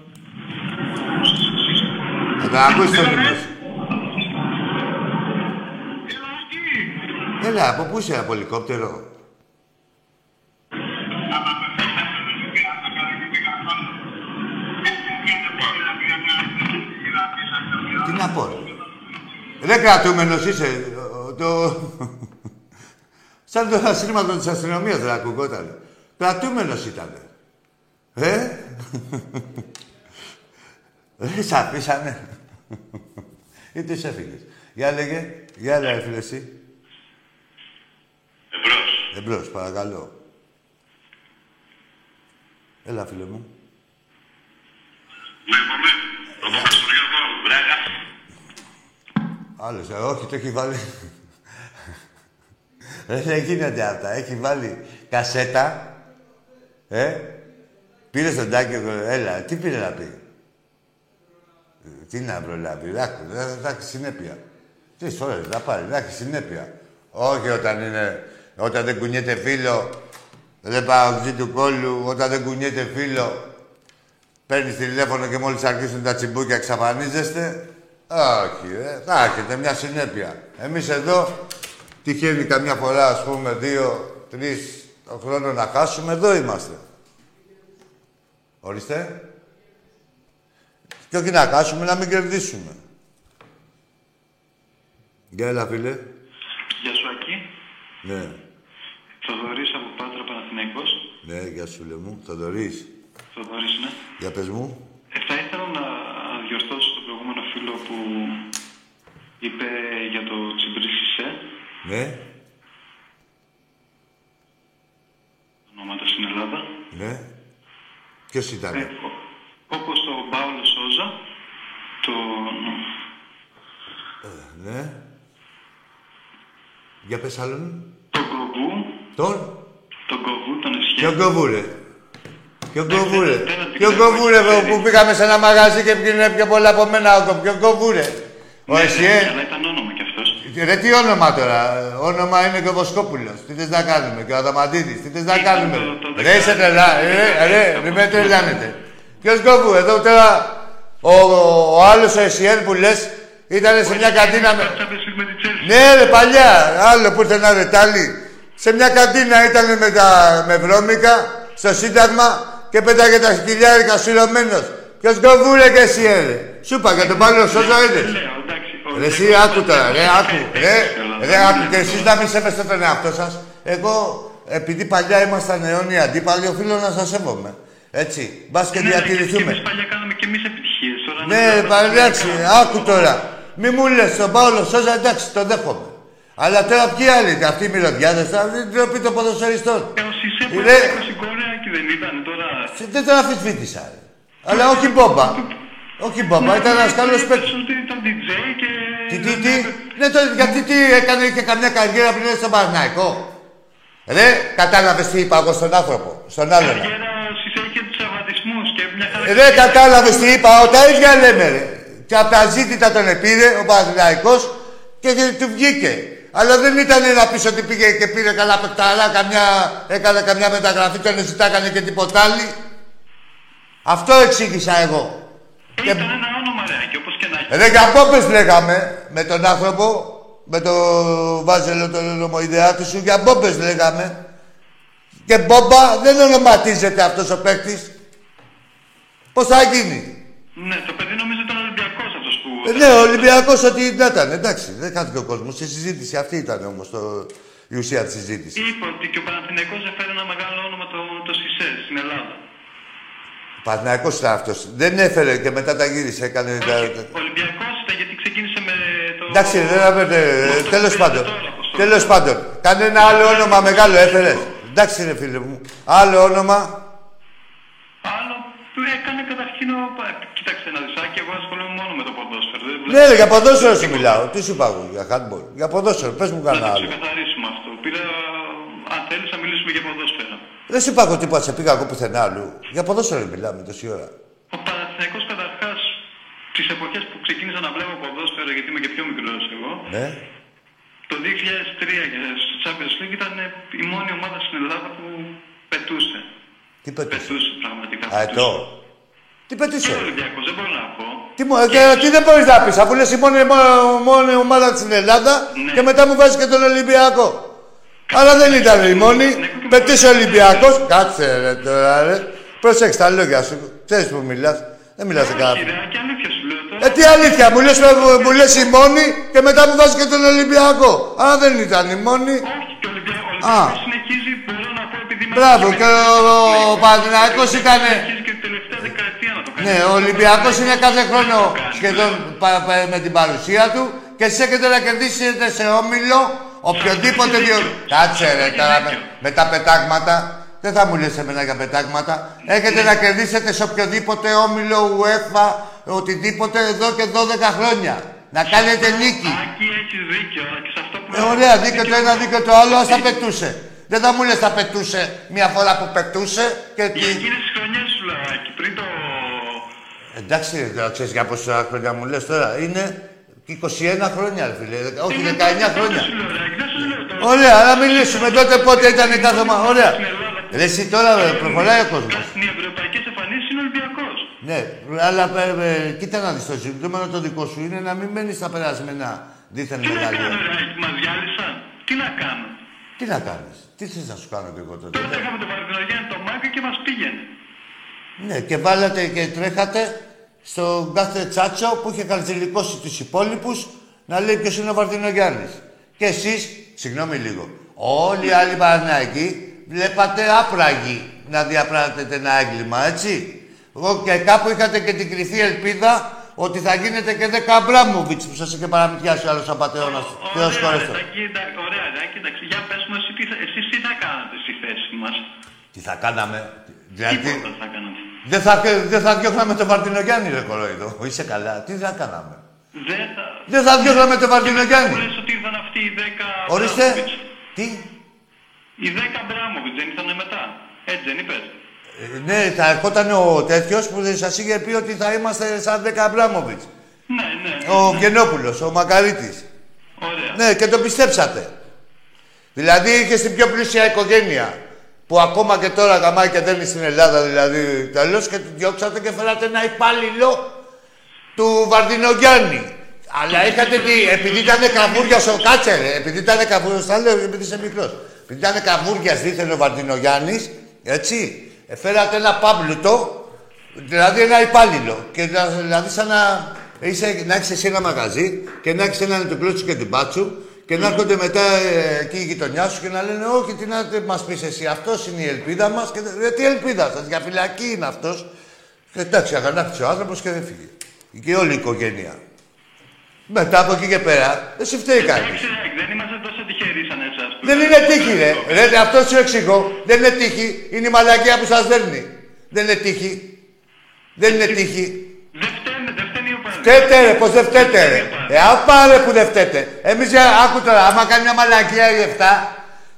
A: Θα τα ακούσεις το νήμα σου. Έλα, από πού είσαι από ελικόπτερο; Τι να πω, ρε; Ρε κρατούμενος είσαι. ο- Το... Σαν το ασύρματο της αστυνομίας δεν ακουγόταν. Κρατούμενος ήταν. Ε; Δεν σ' αφήσανε. Ή τους έφυγες. Για λέγε. Για έλα, ρε φίλε, εσύ.
B: Εμπρός.
A: Εμπρός, παρακαλώ. Έλα, φίλε μου.
B: Λέγομαι. Το Παπαστοριανό. Μπράγκα.
A: Άλλος, ε, όχι, το έχει βάλει. [laughs] Ε, Δεν γίνεται αυτά. Έχει βάλει κασέτα. Ε, πήρε στον τάκι, ε, έλα, τι πήρε να πει; Ε, Τι να προλάβει, άκου, δεν θα έχει συνέπεια. Τρεις φορές θα πάρει, θα έχει συνέπεια. Όχι όταν είναι, όταν δεν κουνιέται φίλο, δεν πάω οξύ του κόλλου, όταν δεν κουνιέται φίλο, παίρνεις τηλέφωνο και μόλις αρχίσουν τα τσιμπούκια εξαφανίζεστε. Όχι, ε, θα έχετε μια συνέπεια. Εμείς εδώ τυχαίνει καμιά φορά, ας πούμε, δύο, τρεις το χρόνο να χάσουμε, εδώ είμαστε. Ορίστε. Και όχι να χάσουμε, να μην κερδίσουμε. Γεια, έλα, φίλε.
B: Γεια σου, Ακή.
A: Ναι.
B: Θοδωρής από Πάτρα Παναθηναϊκός.
A: Ναι, γεια σου, φίλε μου. Θοδωρής.
B: Θοδωρής, ναι.
A: Για πες μου.
B: Ε, θα ήθελα να διορθώσω τον προηγούμενο φίλο που είπε για το Τσιμπρίσισε,
A: Ναι,
B: ονόματα στην Ελλάδα.
A: ναι. Ποιος ήταν;
B: Ε, ο- όπως το Πάολο Σόζα, το...
A: Ναι. Για πες άλλον.
B: τον Γκογκού,
A: Τον;
B: τον Γκογκού, τον
A: Ποιο
B: Εσχέ.
A: κοβούρε; Ποιο κοβούρε;
B: δεν- δεν-
A: Ποιο
B: δεν-
A: κοβούρε
B: δεν-
A: που πήγαμε σε ένα μαγαζί και πήγαινε πιο πολλά από μένα. ο κο- Ποιο κοβούρε; Ο
B: Ναι, ναι,
A: Εσιέ.
B: αλλά ήταν όνομα κι αυτός.
A: Ρε τι όνομα τώρα; Όνομα είναι και ο Βοσκόπουλος. Τι θες να κάνουμε. Και ο Αδαμαντίδης. Τι θες να
B: Ήταν
A: κάνουμε;
B: το- το
A: Ρε είσαι
B: δεκάρι.
A: τρελά. Ρε, ρε, μην με τρελάνετε. Ποιος κόβου. Εδώ τώρα ο, ο άλλος ο Εσιέν που λες ήταν σε μια καντίνα με...
B: Champions League με τη Chelsea.
A: Ναι, ρε παλιά. Άλλο που ήρθε ένα ρετάλι. Σε μια καντίνα ήταν με, τα, με βρώμικα στο Σύνταγμα και πέταγε τα χιλιάρικα σειρωμένος. Ποιος κοβούρε και εσύ, ε, ρε. Σου είπα για τον Παύλο Σόζα
B: Δεν
A: είδες.
B: λέω, εντάξει. ο
A: Ρε εσύ
B: Ολυμπιακός
A: άκου τώρα, ρε
B: ήταν-
A: άκου.
B: ε,
A: Ρε,
B: ε, Ελλάδα.
A: ρε άκου και εσείς να μην σέβεστε τον εαυτό σας. Εγώ, επειδή παλιά ήμασταν αιώνιοι αντίπαλοι, οφείλω να σας σέβομαι. Έτσι, μπας και
B: Ναι, αλλά Και
A: διατηρηθούμε.
B: εμείς παλιά κάναμε και εμείς επιτυχίες. Τώρα
A: Ναι,
B: να-
A: ρε, πα- εντάξει, άκου τώρα. Μη μου λες τον Παύλο Σόζα, εντάξει, τον δέχομαι. Αλλά τώρα ποιοι άλλοι, αυτοί οι μυρωδιάδες, θα δεν τροπή των ποδοσφαιριστών.
B: Ε, ο Σισε που
A: Ρε.
B: ήταν 20 Κορέα και δεν ήταν τώρα.
A: Δεν τον αφισβήτησα, ρε. Αλλά όχι μπόμπα. Όχι μπόμπα, ήταν ένας καλός παίκτης.
B: Ότι ήταν DJ και...
A: Τι, τι, τι; Ναι, το, γιατί τι έκανε και καμιά καριέρα πριν στον Παναθηναϊκό; Ρε, κατάλαβες τι είπα εγώ στον άνθρωπο, στον άλλον.
B: Καριέρα ο Σισε είχε τους σαββατισμούς και μια χαρά...
A: Ρε, κατάλαβες τι είπα, ο, τα ίδια λέμε, ρε. Και από τα ζήτητα τον επήρε ο Παναθηναϊκός και, και του βγήκε. Αλλά δεν ήταν να πεις ότι πήγε και πήρε καλά παικταρά, καμιά, έκανε καμιά μεταγραφή, τον ζητάκανε και τίποτα άλλη. Αυτό εξήγησα εγώ.
B: Ε, Ήταν ένα όνομα ρε, και όπως και να έχει.
A: Ρε για πόπες λέγαμε με τον άνθρωπο, με το βάζελο τον ομοειδεάτη σου, για μπόμπες λέγαμε. Και μπόμπα δεν ονοματίζεται αυτός ο παίκτης. Πώς θα γίνει;
B: Ναι, το παιδί νομίζω ήταν Ολυμπιακός αυτός που...
A: Ε, ναι, ο Ολυμπιακός ότι ήταν, εντάξει, δεν χάθηκε ο κόσμος. Η συζήτηση αυτή ήταν όμως το, η ουσία της συζήτησης.
B: Είπε ότι και ο Παναθηναϊκός έφερε ένα μεγάλο όνομα το, το Σισε στην Ελλάδα.
A: Ο Παναθηναϊκός ήταν αυτός. Δεν έφερε και μετά τα γύρισε, έκανε... τα- τα-
B: Ο Ολυμπιακός ήταν γιατί ξεκίνησε με το...
A: Εντάξει, δεν άπαιρνε.
B: Αυτό που
A: Τέλος
B: παίζει
A: πάντων.
B: τώρα, Αποστόλη.
A: Τέλος πάντων. Κανένα άλλο όνομα μεγάλο έφερε. Εντάξει, ρε φίλε μου. Άλλο όνομα.
B: Άλλο που έκανε καταρχήν ο... Κοίταξε ένα δισάκι, εγώ ασχολούμαι
A: Ναι, ρε, για ποδόσφαιρο σου μιλάω. Τι σου είπα εγώ, για handball. Για ποδόσφαιρο, πες μου
B: να
A: κανένα
B: το
A: άλλο.
B: ξεκαθαρίσουμε αυτό. Πήρα... Αν θέλεις να μιλήσουμε για ποδόσφαιρο.
A: Δεν σου είπα εγώ τίποτα, σε πήγα εγώ πουθενά αλλού. Για ποδόσφαιρο μιλάμε τόση ώρα.
B: Ο Παναθηναϊκός καταρχάς τις εποχές που ξεκίνησα να βλέπω ποδόσφαιρο, γιατί είμαι και πιο μικρός εγώ,
A: Ναι.
B: το 2003 και στο Champions League ήταν η μόνη ομάδα στην Ελλάδα που πετούσε.
A: Τι πετούσε;
B: Πετούσε πραγματικά.
A: Α,
B: πετούσε.
A: εδώ. Τι
B: Και
A: πετούσε.
B: ο Ολυμπιακός, δεν μπορώ να πω.
A: Τι, μου, και, τι δεν μπορείς να πεις, αφού λες η μόνη, μόνη, μόνη ομάδα στην Ελλάδα
B: Ναι.
A: και μετά μου βάζεις και τον Ολυμπιακό. Αλλά δεν ήταν η μόνη. Πετύσε ο Ολυμπιακός. Κάτσε ρε τώρα ρε. Προσέξτε τα λόγια σου. Ξέρεις που μιλάς. Δεν μιλάς σε
B: Όχι,
A: καλά.
B: ρε, και αλήθεια σου λέω τώρα.
A: Ε, τι αλήθεια, μου λες, μου λες η μόνη και μετά μου βάζεις και τον Ολυμπιακό. Αλλά δεν ήταν η μόνη.
B: Όχι, και ο Ολυμπιακός, ο
A: Α.
B: Ολυμπιακός συνεχίζει, μπορώ να πω, επειδή... είμαι
A: Μπράβο,
B: με-
A: και ο- ο Παναθηναϊκός ήτανε- Ναι, ο Ολυμπιακός είναι κάθε χρόνο
B: Το κάνει.
A: σχεδόν πα- πα- με την παρουσία του και εσείς έχετε να κερδίσετε σε όμιλο οποιοδήποτε
B: Έχεις
A: δύο...
B: δίκιο.
A: Κάτσε ρε
B: Έχεις
A: τώρα με,
B: δίκιο.
A: με τα πετάγματα. Δεν θα μου λες εμένα για πετάγματα. Έχετε να κερδίσετε σε οποιοδήποτε όμιλο UEFA, οτιδήποτε εδώ και 12 χρόνια. Να κάνετε νίκη.
B: Άκη, έχεις δίκιο, αλλά και σε αυτό που...
A: Ε, ωραία, δίκιο το ένα, δίκιο το άλλο, ας τα πετούσε. Δεν θα μου λες τα πετούσε μια φορά που πετούσε και τι...
B: Για εκείνες τις χρονιές σου λέω, Άκη, πριν το...
A: Εντάξει, ρε, τώρα ξέρεις για πόσα χρόνια μου λες τώρα. Είναι 21 χρόνια, ρε φίλε. Όχι, 19
B: Είναι τότε
A: χρόνια.
B: σου λέω, ρε, Άκη, δεν σου λέω τώρα.
A: Ωραία, αλλά μιλήσουμε τότε πότε ήταν κάθε μα. Ωραία.
B: Στην Ελλάδα που-
A: Ρε, εσύ τώρα ρε, προχωράει ο κόσμος.
B: Στην ευρωπαϊκές εμφανίσεις είναι Ολυμπιακός.
A: Ναι, αλλά ε, ε, κοίτα να δεις το ζητούμενο το δικό σου είναι να μην μένεις στα περασμένα δίθεν
B: Τι να κάνω,
A: μεγαλεία.
B: ρε, Άκη, μας διάλυσαν. Τι να κάνω.
A: Τι να κάνεις, τι θες να σου κάνω και εγώ τότε;
B: Τότε είχαμε τον Βαρδινογέννη το Μάγκα και μας πήγαινε.
A: Ναι, και βάλατε και τρέχατε στον κάθε τσάτσο που είχε καλτζηλικώσει τους υπόλοιπους να λέει ποιος είναι ο Βαρδινογιάννης. Και εσείς, συγγνώμη λίγο, όλοι οι άλλοι Παναθηναϊκοί βλέπατε άπραγοι να διαπράτετε ένα έγκλημα, έτσι. Εγώ και κάπου είχατε και την κρυφή ελπίδα ότι θα γίνετε και 10 Αμπράμοβιτς που σας είχε παραμυθιάσει ο άλλος απατεώνας. Θεός
B: Ωραία,
A: χωρέστο.
B: Τάκη, εντά- ωραία, εντάξει, εντάξει. Για πες μου εσύ τι θα, εσείς τι θα κάνατε στη θέση μας;
A: Τι θα κάναμε. Δηλαδή,
B: Τίποτα θα κάνατε.
A: Δεν θα, δεν θα διώχναμε τον Βαρτινογιάννη, ρε κορόιδο. Είσαι καλά. Τι θα κάναμε;
B: Δεν θα...
A: Δεν θα διώχναμε τον Βαρτινογιάννη.
B: Μου λες ότι ήρθαν αυτοί οι 10
A: Ορίστε.
B: Αμπράμοβιτς.
A: Τι;
B: Οι 10 Αμπράμοβιτς δεν ήρθαν μετά. Έτσι δεν είπες.
A: Ε, ναι, θα ερχόταν ο τέτοιος που σας είχε πει ότι θα είμαστε σαν 10 Αμπράμοβιτ.
B: Ναι, ναι.
A: Ο Βγενόπουλο, ο Μακαρίτη.
B: Ωραία.
A: Ναι, και το πιστέψατε. Δηλαδή είχε την πιο πλούσια οικογένεια. Που ακόμα και τώρα γαμάει και δένει στην Ελλάδα, δηλαδή τέλος και του διώξατε και φέρατε ένα υπάλληλο του Βαρδινογιάννη. Αλλά είχατε τι, επειδή ήταν καβούρια ο κάτσε, ρε, επειδή ήταν καβούρια, θα λέω επειδή είσαι μικρός. Επειδή ήταν καβούρια δίθεν ο Βαρδινογιάννης, έτσι, ε, φέρατε ένα πάμπλουτο, δηλαδή ένα υπάλληλο. Και να- δηλαδή σαν να, είσαι, να έχεις εσύ ένα μαγαζί και να έχεις έναν του κλώτσου και την πάτσου και να έρχονται μετά ε, εκεί η γειτονιά σου και να λένε Όχι, τι να μας πεις εσύ, αυτός είναι η ελπίδα μας. Και ρε, τι ελπίδα σας, για φυλακή είναι αυτός. Εντάξει, αγανάκτησε ο άνθρωπος και δεν φύγε. Και όλη η οικογένεια. Μετά από εκεί και πέρα, εσύ φταίει κανείς.
B: Εντάξει, εντάξει, δεν είμαστε τόσο τυχεροί σαν εσάς. που-
A: Δεν είναι τύχη, ρε. ρε αυτό σου εξηγώ. Δεν είναι τύχη. Είναι η μαλακία που σας δέρνει. Δεν είναι τύχη. Δεν είναι τύχη. Φταίτε ρε, πως δεν φταίτε ρε. Ε, άπα ρε που δεν φταίτε. Εμείς, ε, άκου τώρα, άμα κάνει μια μαλακία η 7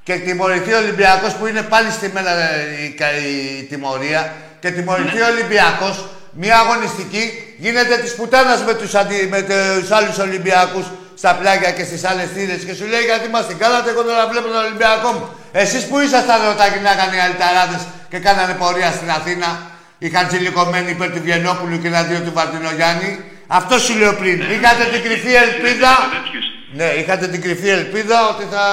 A: και τιμωρηθεί ο Ολυμπιακός που είναι πάλι στη μένα ε, η, κα- η τιμωρία και τιμωρηθεί ο Ολυμπιακός, μια αγωνιστική, γίνεται της πουτάνας με τους, αντι, με τους άλλους Ολυμπιακούς στα πλάγια και στις άλλες θύρες και σου λέει γιατί μας την κάνατε, εγώ τώρα βλέπω τον Ολυμπιακό μου. Εσείς που ήσασταν ρωτάκι να έκανε οι αλυταράδες και κάνανε πορεία στην Αθήνα, είχαν τσιλικωμένοι υπέρ του Βιενόπουλου και εναντίον του Βαρτινογιάννη. Αυτό σου λέω πριν. Είχατε την κρυφή ελπίδα;
B: Τέτοιους.
A: Ναι, είχατε την κρυφή ελπίδα ότι θα,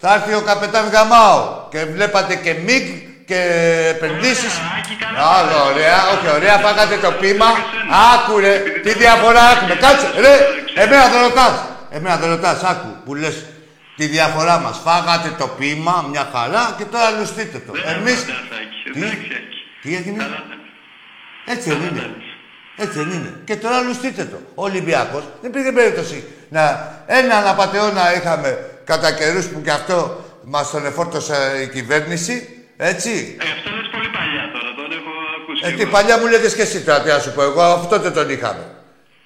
A: θα έρθει ο καπετάν Γαμάο. Και βλέπατε και μίγκ και επενδύσεις.
B: Άκη, κάνα
A: Άλλο, ωραία, όχι, ωραία, φάγατε το πείμα. Άκουρε, τι διαφορά έχουμε. Κάτσε, ρε, εμένα δεν ρωτάς. Εμένα δεν ρωτάς, άκου, που λες τη διαφορά μας. Φάγατε το πείμα, μια χαρά και τώρα λουστείτε το.
B: Δεν
A: Εμείς...
B: έχουμε τάσάκι.
A: Τι;
B: Εντάξει, Άκη.
A: Τι έγινε;
B: Καλά τα-
A: Έτσι δεν είναι. Έτσι δεν είναι. Και τώρα λουστείτε το. Ο Ολυμπιακός δεν πήγε περίπτωση να. Έναν απαταιώνα είχαμε κατά καιρούς που και αυτό μας τον εφόρτωσε η κυβέρνηση. Έτσι;
B: Ε, αυτό λες πολύ παλιά τώρα, τον έχω ακούσει.
A: Ε, τι
B: εγώ.
A: παλιά μου λέτε και εσύ τώρα, τι να σου πω. Εγώ από τότε τον είχαμε.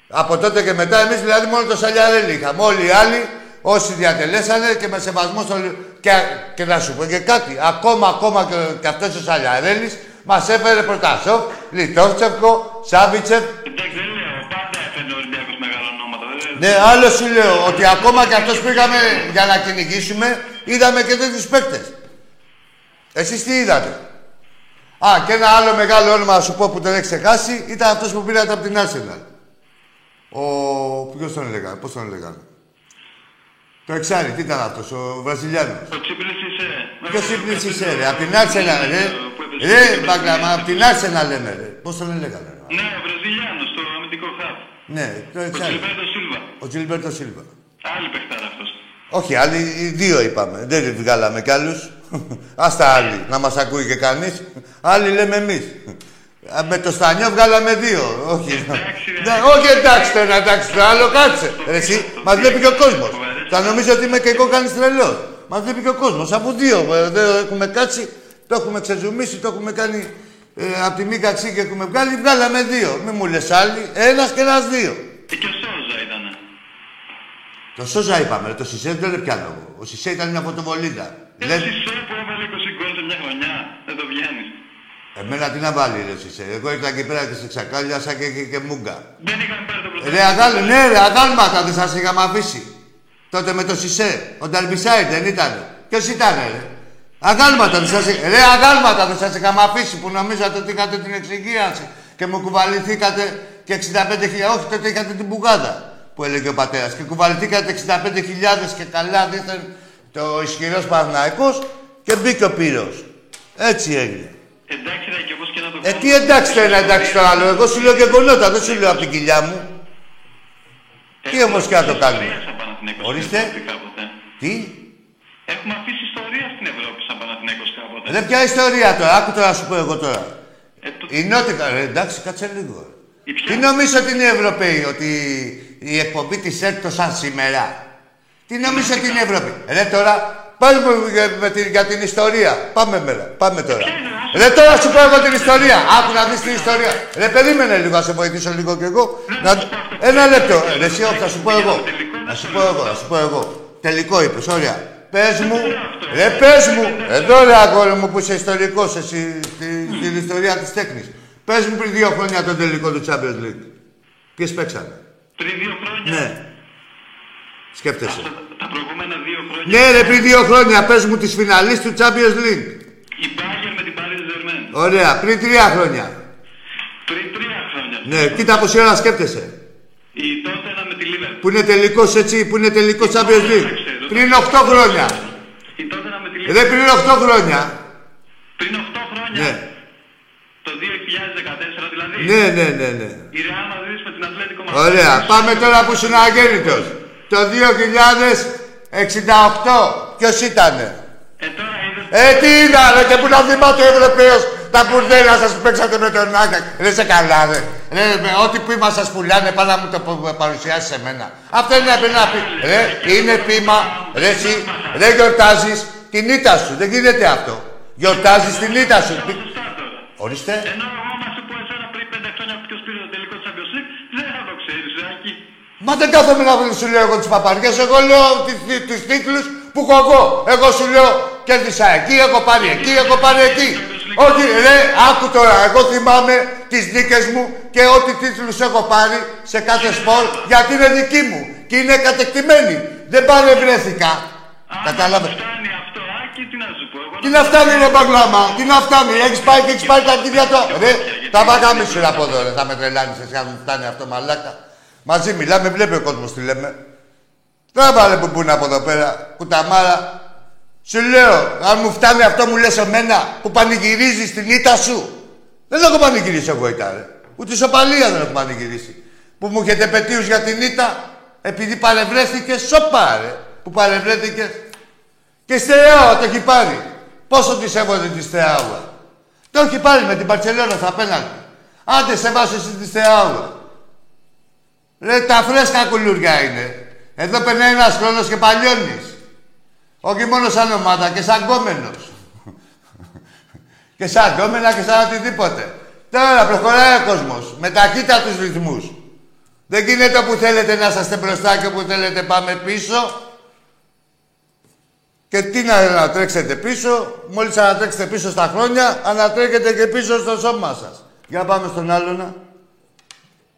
A: Από τότε και μετά εμείς δηλαδή μόνο το Σαλιαρέλη είχαμε. Όλοι οι άλλοι όσοι διατελέσανε και με σεβασμό στο. Και, και να σου πω και κάτι. Ακόμα, ακόμα και, και αυτός ο Σαλιαρέλης μας έφερε πρωτασόφ, Λιτόφτσεφκο, Σάβιτσεφ.
B: Εντάξει, δεν λέω. Πάντα έφερε ο Ολυμπιακός μεγάλα ονόματα. δεν-
A: Ναι, άλλο σου λέω ότι ακόμα και αυτός πήγαμε για να κυνηγήσουμε, είδαμε και τέτοιους παίκτες. Εσείς τι είδατε; Α, και ένα άλλο μεγάλο όνομα να σου πω που τον έχεις ξεχάσει ήταν αυτός που πήρατε από την Arsenal. Ο. Ποιος τον έλεγαν, πώς τον έλεγαν. Το εξάρι, τι ήταν αυτός, ο Βραζιλιάνος;
B: Ο Τσίπρης είσαι.
A: Ποιος ύπνης είσαι, ρε, από την Arsenal, ρε;
B: Που έπαιζε
A: Ρε,
B: στο
A: μπαγκλαμά,
B: Βραζιλιάνο.
A: από την Arsenal λέμε, ρε. Πώς τον έλεγαν, ρε.
B: Ναι, ο Βραζιλιάνος, το αμυντικό χαφ.
A: Ναι, το
B: Ο
A: εξάρι.
B: Τζιλμπέρτο Σίλβα.
A: Ο Τζιλμπέρτο Σίλβα.
B: Άλλη παιχτάρα αυτός.
A: Όχι, άλλοι οι δύο είπαμε. Δεν βγάλαμε κι άλλους. [laughs] Άστα άλλοι, να μας ακούει και κανείς. Άλλοι λέμε εμείς. Με το στανιό βγάλαμε δύο. Όχι,
B: Εντάξει, ρε.
A: Ναι, όχι εντάξει το ένα, εντάξει το άλλο, κάτσε. Ρε, εσύ, μας βλέπει και ο κόσμος. Θα νομίζω ότι είμαι και εγώ κανεί τρελός. Μας βλέπει και ο κόσμος. Από δύο ε, δεν έχουμε κάτσει, το έχουμε ξεζουμίσει, το έχουμε κάνει ε, από τη μη κατσί και έχουμε βγάλει. Βγάλαμε δύο. Μη μου λες άλλοι, ένας και ένας δύο.
B: Ε, Και ο Σόζα ήτανε.
A: Το Σόζα είπαμε, ρε, το Σισε δεν είναι πιάνω. Ο Σισε ήταν μια φωτοβολίδα.
B: Ε,
A: Λες-
B: ο Σισε που έβαλε 20 γκολ σε μια χρονιά. Δεν το βγαίνεις.
A: Εμένα τι να βάλει ρε Σισε. Εγώ ήρθα εκεί πέρα και σε ξακάλιασα και, και, και μούγκα.
B: Δεν είχαν πάρει το
A: Ρε
B: πρωτάθλημα.
A: αγάλ, ναι ρε αγάλματα δεν σας είχαμε αφήσει. Τότε με το Σισε. Ο Νταρμπισάι δεν ήταν. Ποιος ήταν ρε; Αγάλματα δεν σας, είχα- ρε, αγάλματα δεν σας είχαμε αφήσει που νομίζατε ότι είχατε την εξυγίαση και μου κουβαληθήκατε και 65.000. Όχι, τότε είχατε την πουγάδα που έλεγε ο πατέρας. Και κουβαληθήκατε 65.000 και καλά δίθεν το ισχυρός Παναθηναϊκός και μπήκε ο Πύρος. Έτσι έγινε.
B: Εντάξει, ρε, και όπως και να το
A: Ε,
B: κάνουμε.
A: τι εντάξει το ένα, εντάξει το άλλο. Εγώ σου λέω και γονότα, δεν σου λέω από την κοιλιά μου. τι
B: Έχω
A: όμως και να το
B: ιστορία
A: κάνουμε.
B: σαν Παναθηναϊκός
A: Ορίστε.
B: στην Ευρώπη κάποτε.
A: Τι,
B: Έχουμε αφήσει ιστορία στην Ευρώπη σαν Παναθηναϊκός κάποτε.
A: Ρε, ποια ιστορία τώρα, άκου τώρα να σου πω εγώ τώρα.
B: Ε, το-
A: Η Νότικα, ρε, εντάξει, κάτσε λίγο.
B: Η ποια-
A: Τι νομίζω ότι είναι οι Ευρωπαίοι, ότι η εκπομπή της ΕΡΤ το σαν σήμερα; Τι νομίζω ότι είναι η Ευρώπη. Ρε τώρα, πάλι μου για, με την- για την ιστορία. Πάμε μέρα, πάμε τώρα. Ρε τώρα σου πω εγώ την ιστορία. Άκου να δεις την ιστορία. Ρε περίμενε λίγο, να σε βοηθήσω λίγο κι εγώ. Να... Ένα λεπτό. Ρε εσύ, όχι, θα σου πω εγώ. Θα σου πω εγώ, θα σου πω εγώ. Τελικό είπες, ωραία. Πες μου, ρε πες μου, εδώ ρε αγόρι μου που είσαι ιστορικός εσύ στη- στην ιστορία της τέχνης. Πες μου πριν δύο χρόνια τον τελικό του Champions League. Ποιες παίξανε.
B: Πριν δύο χρόνια.
A: Ναι. Σκέφτεσαι.
B: Τα, τα προηγούμενα δύο χρόνια.
A: Ναι ρε πριν δύο χρόνια πες μου τις φιναλίστ του Champions League.
B: Η Bayern με την Paris Germain.
A: Ωραία, πριν τρία χρόνια.
B: Πριν τρία χρόνια.
A: Ναι, κοίτα πόση ώρα σκέφτεσαι.
B: Η τότε με τη Liverpool.
A: Που είναι τελικός έτσι, που είναι τελικός Champions League. Πριν 8 χρόνια.
B: Η τότε με τη
A: Ρε
B: Liverpool.
A: πριν 8 χρόνια.
B: Πριν 8 χρόνια.
A: Ναι.
B: Το 2014 δηλαδή.
A: Ναι, ναι, ναι, ναι.
B: Η Real Madrid με την Ατλέτικο Madrid.
A: Ωραία, πάμε τώρα που ήσουν αγέννητος. Το 2068, ποιος ήτανε;
B: Ε, τώρα είδες
A: Ε, τι είδανε και που να θυμάται ο Ευρωπαίος; Τα μπουρδέλα σας που παίξατε με τον Άγκα. Δεν σε καλά, ρε. Ρε, με ό,τι πείμα σας πουλάνε, πάντα μου το πα- παρουσιάσεις σε μένα. Αυτό είναι ένα πει. Ρε, είναι πείμα. Ρε, εσύ, δεν γιορτάζεις την ήττα σου. Δεν γίνεται αυτό. Γιορτάζεις την ήττα σου. Πι-
B: σωστά τώρα.
A: Ορίστε.
B: Ενώ εγώ μα σου πω εσένα πριν 5 χρόνια ποιος πήρε το τελικό της Champions League, δεν θα το ξέρεις, Ράκη.
A: Μα δεν κάθομαι να σου λέω εγώ τις παπαριές, εγώ λέω τις, τις, τους τίτλους που έχω εγώ. Εγώ σου λέω κέρδισα εκεί, έχω πάρει εκεί, έχω πάρει εκεί. Όχι, ρε, άκου τώρα, εγώ θυμάμαι τις νίκες μου και ό,τι τίτλους έχω πάρει σε κάθε σπορ γιατί είναι δική μου και είναι κατεκτημένη. Δεν παρευρέθηκα. Κατάλαβες;
B: Φτάνει αυτό, Άκη, τι να σου πω. Εγώ
A: Τι να φτάνει ρε μπαγλάμα, τι να φτάνει, έχεις πάει και έχεις πάρει τα αρχίδια του. Ρε, τα βαγάμι σου από εδώ ρε, θα με τρελάνεις εσύ αν μου φτάνει αυτό μαλάκα. Μαζί μιλάμε, βλέπει ο κόσμος τι λέμε. Τώρα βάλε που πούνε από εδώ πέρα, κουταμάρα. Σου λέω, αν μου φτάνει αυτό μου λες εμένα που πανηγυρίζεις την ήττα σου. Δεν έχω πανηγυρίσει εγώ ήττα ρε. Ούτε σοπαλία δεν έχω πανηγυρίσει. Που μου έχετε πετύχει για την ήττα, επειδή παρευρέθηκες, σοπά ρε. Που παρευρέθηκες. Και Στεάουα το έχει πάρει. Πόσο της σέβονται τη Στεάουα. Το έχει πάρει με την Παρσελόνα στα πέναλτι. Άντε σε βάζω εσύ τη Στεάουα. Ρε τα φρέσκα κουλούρια είναι. Εδώ περνάει ένας χρόνος και παλιώνεις. Όχι μόνο σαν ομάδα και σαν κόμενος. και σαν κόμενα και σαν οτιδήποτε. Τώρα προχωράει ο κόσμος με ταχύτατους ρυθμούς. Δεν γίνεται όπου θέλετε να είσαστε μπροστά και όπου θέλετε πάμε πίσω. Και τι να ανατρέξετε πίσω, μόλις ανατρέξετε πίσω στα χρόνια, ανατρέκετε και πίσω στο σώμα σας. Για πάμε στον άλλον.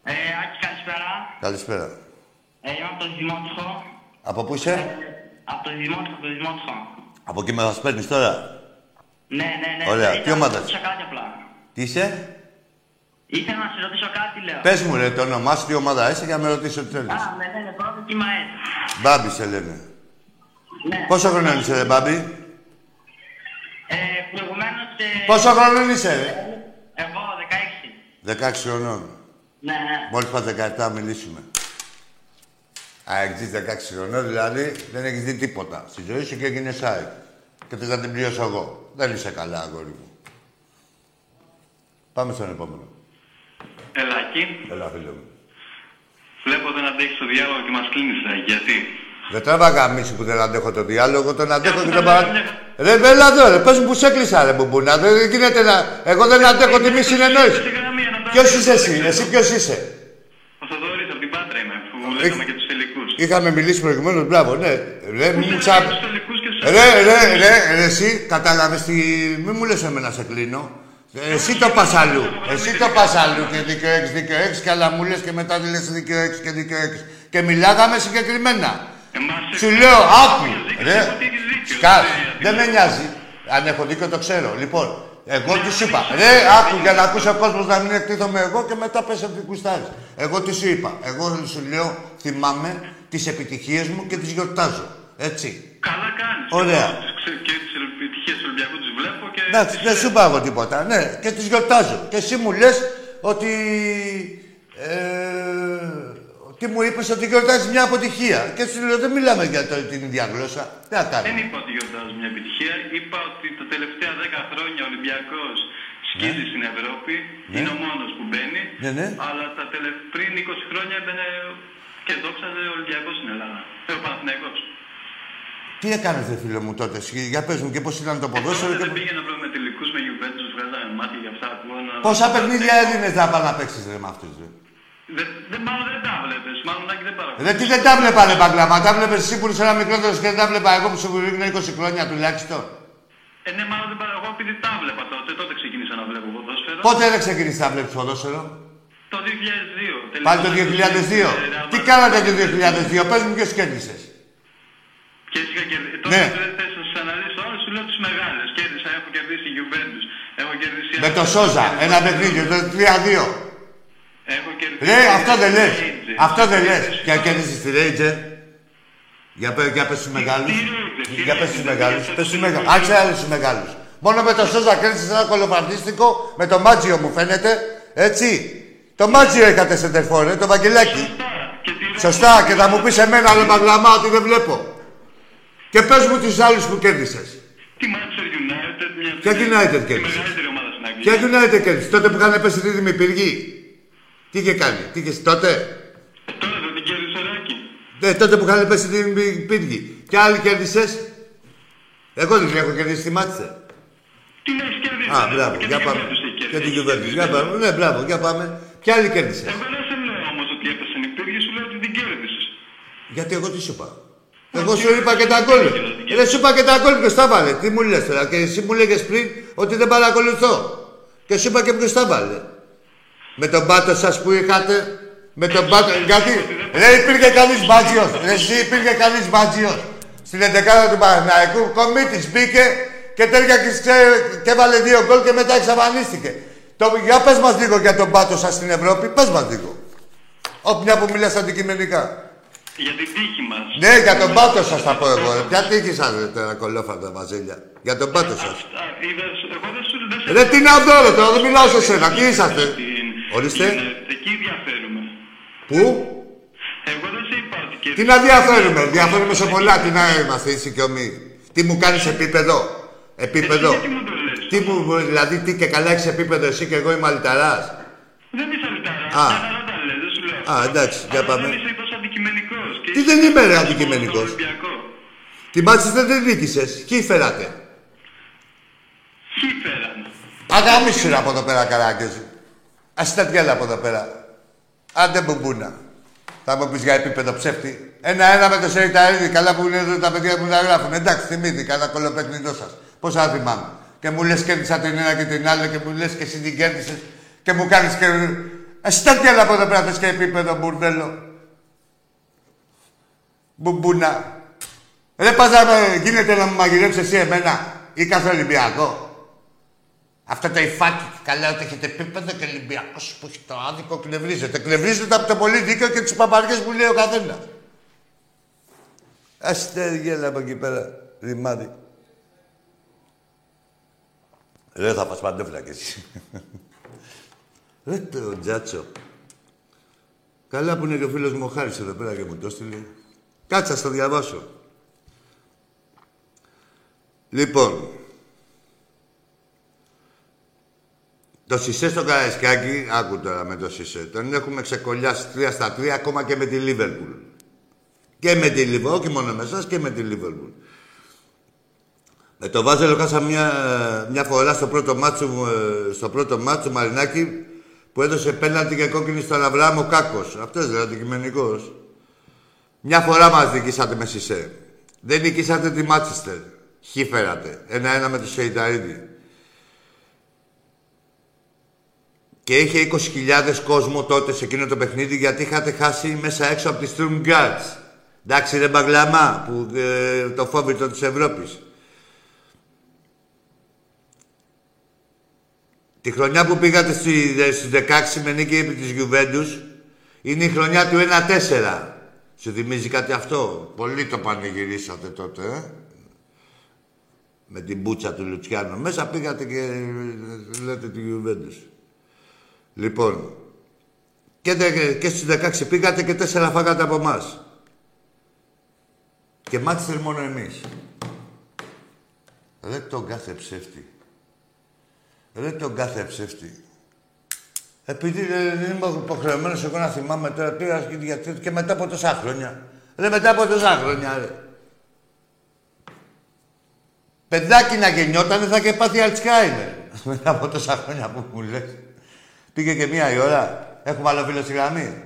E: Ε, Άκη, καλησπέρα.
A: Καλησπέρα.
E: Ε, είμαι από το Δημότυχο.
A: Από πού είσαι;
E: Από το Δημότυχο, το Δημότυχο.
A: Από εκεί με μας παίρνεις τώρα;
E: Ναι, ναι, ναι.
A: Ωραία.
E: Ε,
A: Τι
E: ήθελα
A: ομάδα
E: να σε ρωτήσω κάτι απλά.
A: Τι είσαι;
E: Ήθελα να σε ρωτήσω κάτι, λέω.
A: Πες μου ρε το όνομά σου, τι ομάδα είσαι για να με ρωτήσω τι θέλεις.
E: Α, με λένε πρώτο κύμα S.
A: Μπάμπη σε λένε.
E: Ναι.
A: Πόσο χρόνο είσαι ρε Μπάμπη;
E: Ε, προηγουμένως... Ε,
A: Πόσο χρόνο είσαι ρε;
E: Εγώ, 16.
A: 16 χρονών.
E: Ναι, ναι.
A: Μόλις πας 17 θα μιλήσουμε. Α, έχεις 16 χρονών, δηλαδή δεν έχεις δει τίποτα. Στη ζωή σου και έγινες ΑΕΚ. Και θες να την πληρώσω εγώ. Δεν είσαι καλά, αγόρι μου. Πάμε στον επόμενο.
B: Ελάκη,
A: Έλα, φίλε μου.
B: βλέπω δεν αντέχεις το διάλογο και μας κλείνεις, Ράκη. Γιατί;
A: Δεν τραβάγα μίση που δεν αντέχω το διάλογο, τον αντέχω και τον
B: Μια-
A: παρα... Ρε, βέλα εδώ, ρε, πες μου που σε έκλεισα, ρε, μπουμπούνα. Δεν γίνεται να... Εγώ δεν αντέχω τη μη συνεννόηση.
B: Στη γραμμή, να τα
A: Ποιος
B: πούμε.
A: είσαι εσύ, εσύ ποιος είσαι;
B: Ο Θοδωρής από την Πάτρα είμαι, που λέγαμε και τους τελικούς.
A: Είχαμε μιλήσει προηγουμένως, μπράβο, ναι. Ρε, μη μου
B: Τους
A: ξα...
B: τελικούς και στους
A: Ρε, ρε, ρε, ρε, εσύ κατάλαβες τι... Μη μου λες εμένα σε κλείνω. Ε, Εσύ το πας αλλού. Εσύ το πας αλλού και δίκαιο έξι, δίκαιο έξι και άλλα μου λες και μετά λες δίκαιο έξι και δίκαιο έξι. Και μιλάγαμε συγκεκριμένα.
B: Εμάς
A: Σου λέω, άκου,
B: έχεις
A: ρε,
B: δίκιο, έχεις δίκιο.
A: σκάς,
B: Ε,
A: δεν με νοιάζει. Αν έχω δίκιο το ξέρω. Λοιπόν, εγώ τι σου είπα. Ρε, άκου για να ακούσει ο κόσμος να μην εκτίθομαι εγώ και μετά πες ότι κουστάρεις. Εγώ τι σου είπα. Εγώ σου λέω, θυμάμαι τις επιτυχίες μου και τις γιορτάζω. Έτσι.
B: Καλά κάνεις.
A: Ωραία.
B: Εγώ τις ξε- Και τις επιτυχίες του Ολυμπιακού τις βλέπω και...
A: Εντάξει,
B: τις-
A: δεν σου είπα εγώ τίποτα. Ναι, και τις γιορτάζω. Και εσύ μου λες ότι... Ε, Τι μου είπες ότι γιορτάζεις μια αποτυχία. Και σου λέω δεν μιλάμε για το, την ίδια γλώσσα. Τι να
B: Δεν
A: κάνουμε.
B: είπα ότι γιορτάζω μια επιτυχία. Είπα ότι τα τελευταία 10 χρόνια ο Ολυμπιακός σκίζει στην Ευρώπη. Είναι ο μόνος που μπαίνει.
A: Ναι, ναι.
B: Αλλά τα τελε... πριν 20 χρόνια έμπαινε και δόξαζε ο Ολυμπιακός στην Ελλάδα. Ε, ο Παναθηναϊκός.
A: Τι έκανες, ρε φίλε μου τότε. Σχ- Για πες μου και πώς ήταν το ποδόσφαιρο.
B: Τότε
A: Και...
B: δεν πήγαινα να με τελικούς με Juventus, βγάζαμε μάτια για αυτά που να...
A: Πόσα παιχνίδια έδινες να πάνε να παίξεις ρε με αυτού.
B: Δεν, δεν, μάλλον δεν τα βλέπεις. Μάλλον Άκη, δεν παρακολουθείς.
A: Ρε τι δεν τα βλέπα, ρε Μπαγκλάμα. Τα βλέπες εσύ που είσαι ένα μικρότερο και δεν τα βλέπα εγώ που σου ρίχνω 20 χρόνια τουλάχιστον;
B: Ε, ναι, μάλλον δεν παρακολουθώ επειδή τα βλέπα τότε. Τότε ξεκίνησα να βλέπω ποδόσφαιρο.
A: Πότε δεν ξεκίνησες να βλέπεις ποδόσφαιρο;
B: Το 2002.
A: Πάλι το
B: Τελικά,
A: 2002.
B: ε, Real
A: Τι
B: Madrid.
A: κάνατε το 2002, πες μου ποιος κέρδισες.
B: Και είχα κερδίσει.
A: Ναι.
B: Τότε δεν θες να σας αναλύσω όλες, σου λέω τις μεγάλες. Κέρδισα, έχω κερδίσει η Juventus. Έχω κερδίσει...
A: Με το Σόζα, ένα παιχνίδι, το 3-2.
B: Έχω κερδίσει...
A: Ρε, αυτό δεν λες.
B: Rangers.
A: Αυτό δεν λες.
B: Κέρδισα
A: Και
B: στο-
A: κέρδισες τη Ρέιτζερ. Για, πε- για πες στους μεγάλους.
B: Rangers, τι
A: Για πες
B: Rangers,
A: στους
B: δεν
A: μεγάλους.
B: κέρδισα
A: Πες στους
B: το
A: μεγάλους.
B: Rangers.
A: Άξε άλλους στους μεγάλους. Μόνο με το Σόζα κέρδισες ένα κολοφαρτίστικο με το Μάτζιο μου φαίνεται. Έτσι. Το Μάτζιο είχατε σε τερφόρ, το Βαγγελάκι.
B: Σωστά. Και τη
A: Σωστά και θα μου πεις εμένα ρε Μαγλαμά ότι δεν βλέπω. Και πες μου τους άλλους που κέρδισες.
B: Τη Manchester United, μια
A: Ποια United
B: τη
A: κέρδισες;
B: μεγαλύτερη ομάδα στην Αγγλία.
A: Ποια United κέρδισες, τότε που είχαν πέσει δίδυμοι πυργοί. Τι είχε κάνει, τι είχε τότε;
B: Ε, Τώρα δεν την κέρδισε ο Ράκη.
A: Ναι, τότε που είχαν πέσει δίδυμοι πύργοι. Και άλλοι κέρδισες; Εγώ δεν την έχω κερδίσει τη Μάτσερ.
B: Την έχεις κερδίσει.
A: Α,
B: ρε.
A: μπράβο,
B: Και
A: για
B: την
A: πάμε.
B: Juventus έχει
A: Και
B: κερδίσει.
A: την κυβέρνηση. Για πάμε. Ναι, μπράβο, για πάμε. Ποια άλλη κέρδισε.
B: Εγώ δεν σε λέω όμως ότι έπεσαν οι πύργοι, σου λέω ότι την κέρδισες.
A: Γιατί εγώ τι σου είπα. Εγώ σου είπα και τα γκολ. Δεν σου είπα και τα γκολ ποιος τα βάλε. Τι μου λες τώρα. Και εσύ μου λέγες πριν ότι δεν παρακολουθώ. Και σου είπα και ποιος τα βάλε. Με τον πάτο σας που είχατε. Με τον πάτο. Γιατί. Δεν υπήρχε κανείς μπάτζιος. Ρε, Εσύ υπήρχε κανείς μπάτζιος. Στην 11η του Παναθηναϊκού. Κομίτης μπήκε και τέλεια και, ξέ- και έβαλε δύο γκολ και μετά εξαφανίστηκε. Το, για πες μας λίγο για τον πάτο σας στην Ευρώπη. Πες μας λίγο. Όποια που μιλάς αντικειμενικά.
B: Για την τύχη μας.
A: Ναι, για τον πάτο σας θα πω εγώ. ρε. Ποια τύχη σας, ρε, τώρα κολόφαρτα μαζέλια. Για τον πάτο σας.
B: Α, είδες, εγώ δεν σου δεν σε
A: Ρε, τι να δω, ρε, τώρα δεν μιλάω σε σένα. Τι είσαστε;
B: Την-
A: Ορίστε.
B: την- Εκεί διαφέρουμε.
A: Πού;
B: Εγώ δεν σε είπα ότι
A: Τι να διαφέρουμε; Διαφέρουμε σε πολλά. Τι να είμαστε, είσαι και ομοί. Τι μου κάνεις επίπεδο; Επίπεδο.
B: Γιατί μου το λες;
A: Τι μου, δηλαδή, τι και καλά έχεις επίπεδο εσύ και εγώ είμαι αλυταράς.
B: Δεν είσαι αλυταράς.
A: Α.
B: Για καλά τα λες, δεν σου λέω.
A: Α, εντάξει, για
B: Αλλά
A: πάμε.
B: Δεν είσαι τόσο αντικειμενικός. Και
A: Τι
B: είσαι
A: δεν είμαι, ρε,
B: στον
A: αντικειμενικός.
B: Ολυμπιακός.
A: Την Μάτσεστερ δεν νίκησες. Ποιοι φέρατε.
B: Ποιοι φέραν.
A: Αγαμίσου ρε από εδώ πέρα, καράγκεζι. Ας τα διάλα από εδώ πέρα. Άντε μπουμπούνα. Θα μου πεις για επίπεδο ψεύτη. Ένα-ένα με το Σεριταρίδη. Καλά που είναι εδώ τα παιδιά που τα γράφουν. Εντάξει, θυμήθηκα ένα κολοπέκνητό σας. Πώς θα θυμάμαι. Και μου λες κέρδισα την ένα και την άλλη και μου λες και εσύ την κέρδισες και μου κάνεις και... Εσύ τα διάλα από εδώ πέρα θες και επίπεδο μπουρδέλο. Μπουμπούνα. Ρε πας να με- γίνεται να μου μαγειρέψεις εσύ εμένα ή κάθε Ολυμπιακό; Αυτό το υφάκι καλά ότι έχετε επίπεδο και Ολυμπιακός που έχει το άδικο κνευρίζεται. Κνευρίζεται από το πολύ δίκαιο και τις παπαριές που λέει ο καθένας. Άστε γέλα από εκεί πέρα, ρημάδι. Ρε θα πας παντόφλα κι εσύ. Ρε το τζάτσο. Καλά που είναι και ο φίλος μου ο Χάρης εδώ πέρα και μου το έστειλε. Κάτσα, στο διαβάσω. Λοιπόν, Το Σισε στο Καραϊσκάκι, άκου τώρα με το Σισε, τον έχουμε ξεκολλιάσει 3 στα 3 ακόμα και με τη Λίβερπουλ. Και με τη Λίβερπουλ, όχι μόνο με εσάς και με τη Λίβερπουλ. Με το Βάζελο χάσα μια, μια φορά στο πρώτο μάτσο, μου, ε, στο πρώτο μάτσο Μαρινάκη που έδωσε πέναλτι και κόκκινη στον Αβραάμ ο Κάκος. Αυτός δεν είναι αντικειμενικός. Μια φορά μας νικήσατε με Σισε. Δεν νικήσατε τη Μάτσεστερ. Χι φέρατε. Ένα-ένα με το Σεϊταρίδη. Και είχε 20.000 κόσμο τότε σε εκείνο το παιχνίδι γιατί είχατε χάσει μέσα έξω από τη Sturm Guards. Εντάξει ρε Μπαγκλαμά, που, ε, το φόβητο της Ευρώπης. Τη χρονιά που πήγατε στη, ε, στις 16 με νίκη επί της Γιουβέντους είναι η χρονιά του 1-4. Σου θυμίζει κάτι αυτό; Πολύ το πανηγυρίσατε τότε, ε; Με την μπούτσα του Λουτσιάνου. Μέσα πήγατε και ε, λέτε τη Γιουβέντους. Λοιπόν, Και, δε- και στους 16 πήγατε και τέσσερα φάγατε από εμάς. Και μάτιστε μόνο εμείς. Ρε τον κάθε ψεύτη. Ρε τον κάθε ψεύτη. Επειδή ε, δεν είμαι υποχρεωμένος εγώ να θυμάμαι τώρα πήγα γιατί και μετά από τόσα χρόνια. Ρε μετά από τόσα χρόνια, ρε. Παιδάκι να γεννιότανε θα και πάθει Αλτσχάιμερ. [laughs] μετά από τόσα χρόνια που μου λες. Πήγε και μία η ώρα. Έχουμε άλλο φίλο στη γραμμή.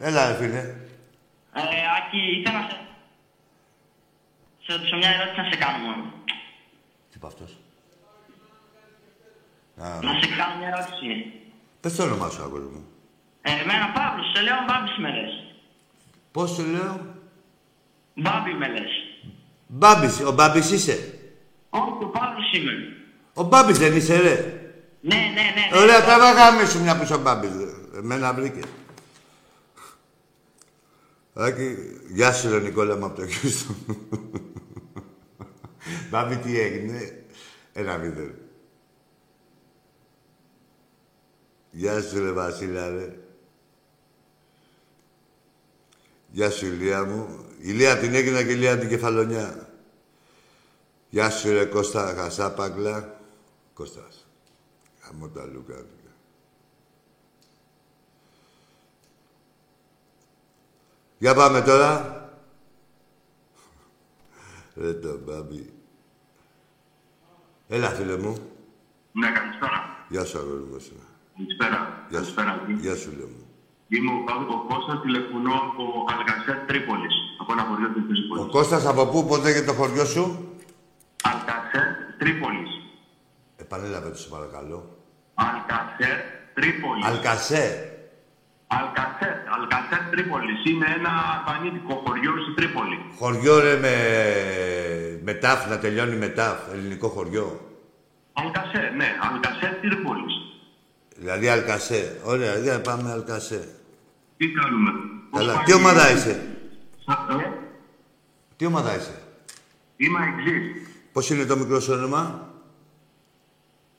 A: Έλα, ρε φίλε.
E: Ε, Άκη, ήθελα να σε... Σε ρωτήσω μια ερώτηση να σε κάνω μόνο.
A: Τι είπε αυτός;
E: Να σε κάνω μια ερώτηση.
A: Πες το όνομά σου, αγόρι μου.
E: Ε, εμένα Παύλος, σε λέω Μπάμπης με λες.
A: Πώς σου λέω;
E: Μπάμπη με λες.
A: Μπάμπης, ο Μπάμπης είσαι;
E: Όχι, ο Παύλος είμαι.
A: Ο Μπάμπης δεν είσαι, ρε.
E: Ναι, ναι, ναι. ναι.
A: Ωραία, τραβά γάμι σου μια που είσαι ο Μπάμπης. ρε. Εμένα βρήκε. Άκη, γεια σου ρε Νικόλα μου από το Χιούστον. Μπάμπη, τι έγινε; Ένα βίντεο. Γεια σου ρε Βασίλα ρε. Γεια σου Ηλία μου. Ηλία την έγινα και Ηλία την κεφαλονιά. Γεια σου ρε Κώστα Χασάπαγκλα. Κώστας. Γαμώ τα Λούκα. παιδιά. Για πάμε τώρα. Ρε το μπάμπι. Έλα φίλε μου.
F: Ναι, καλησπέρα.
A: Γεια σου αγόρι μου. Εσύ.
F: Καλησπέρα.
A: Γεια σου.
F: Καλησπέρα.
A: Γεια σου λέω μου.
F: Είμαι ο, Πα- ο Κώστας, τηλεφωνώ από Αλκασέρ Τρίπολης. Από ένα χωριό της
A: Ο
F: Τρίπολης.
A: Κώστας από πού, πώς λέγεται το χωριό σου;
F: Αλκασέρ Τρίπολης.
A: Επανέλαβε το σε παρακαλώ.
F: Αλκασέρ Τρίπολης.
A: Αλκασέ.
F: Αλκασέρ. Αλκασέρ Τρίπολης. Είναι ένα αλβανίτικο χωριό στη Τρίπολη.
A: Χωριό ρε με... με τάφ, να τελειώνει με τάφ. Ελληνικό χωριό.
F: Αλκασέρ, ναι. Αλκασέρ Τρίπολης.
A: Δηλαδή Αλκασέ. Ωραία, για πάμε Αλκασέ.
F: Τι κάνουμε; Πώς
A: Καλά.
F: πάει
A: Τι
F: η-
A: ομάδα είσαι;
F: Σα- ε,
A: Τι ομάδα είσαι;
F: Είμαι εξής.
A: Πώς είναι το μικρό σου όνομα;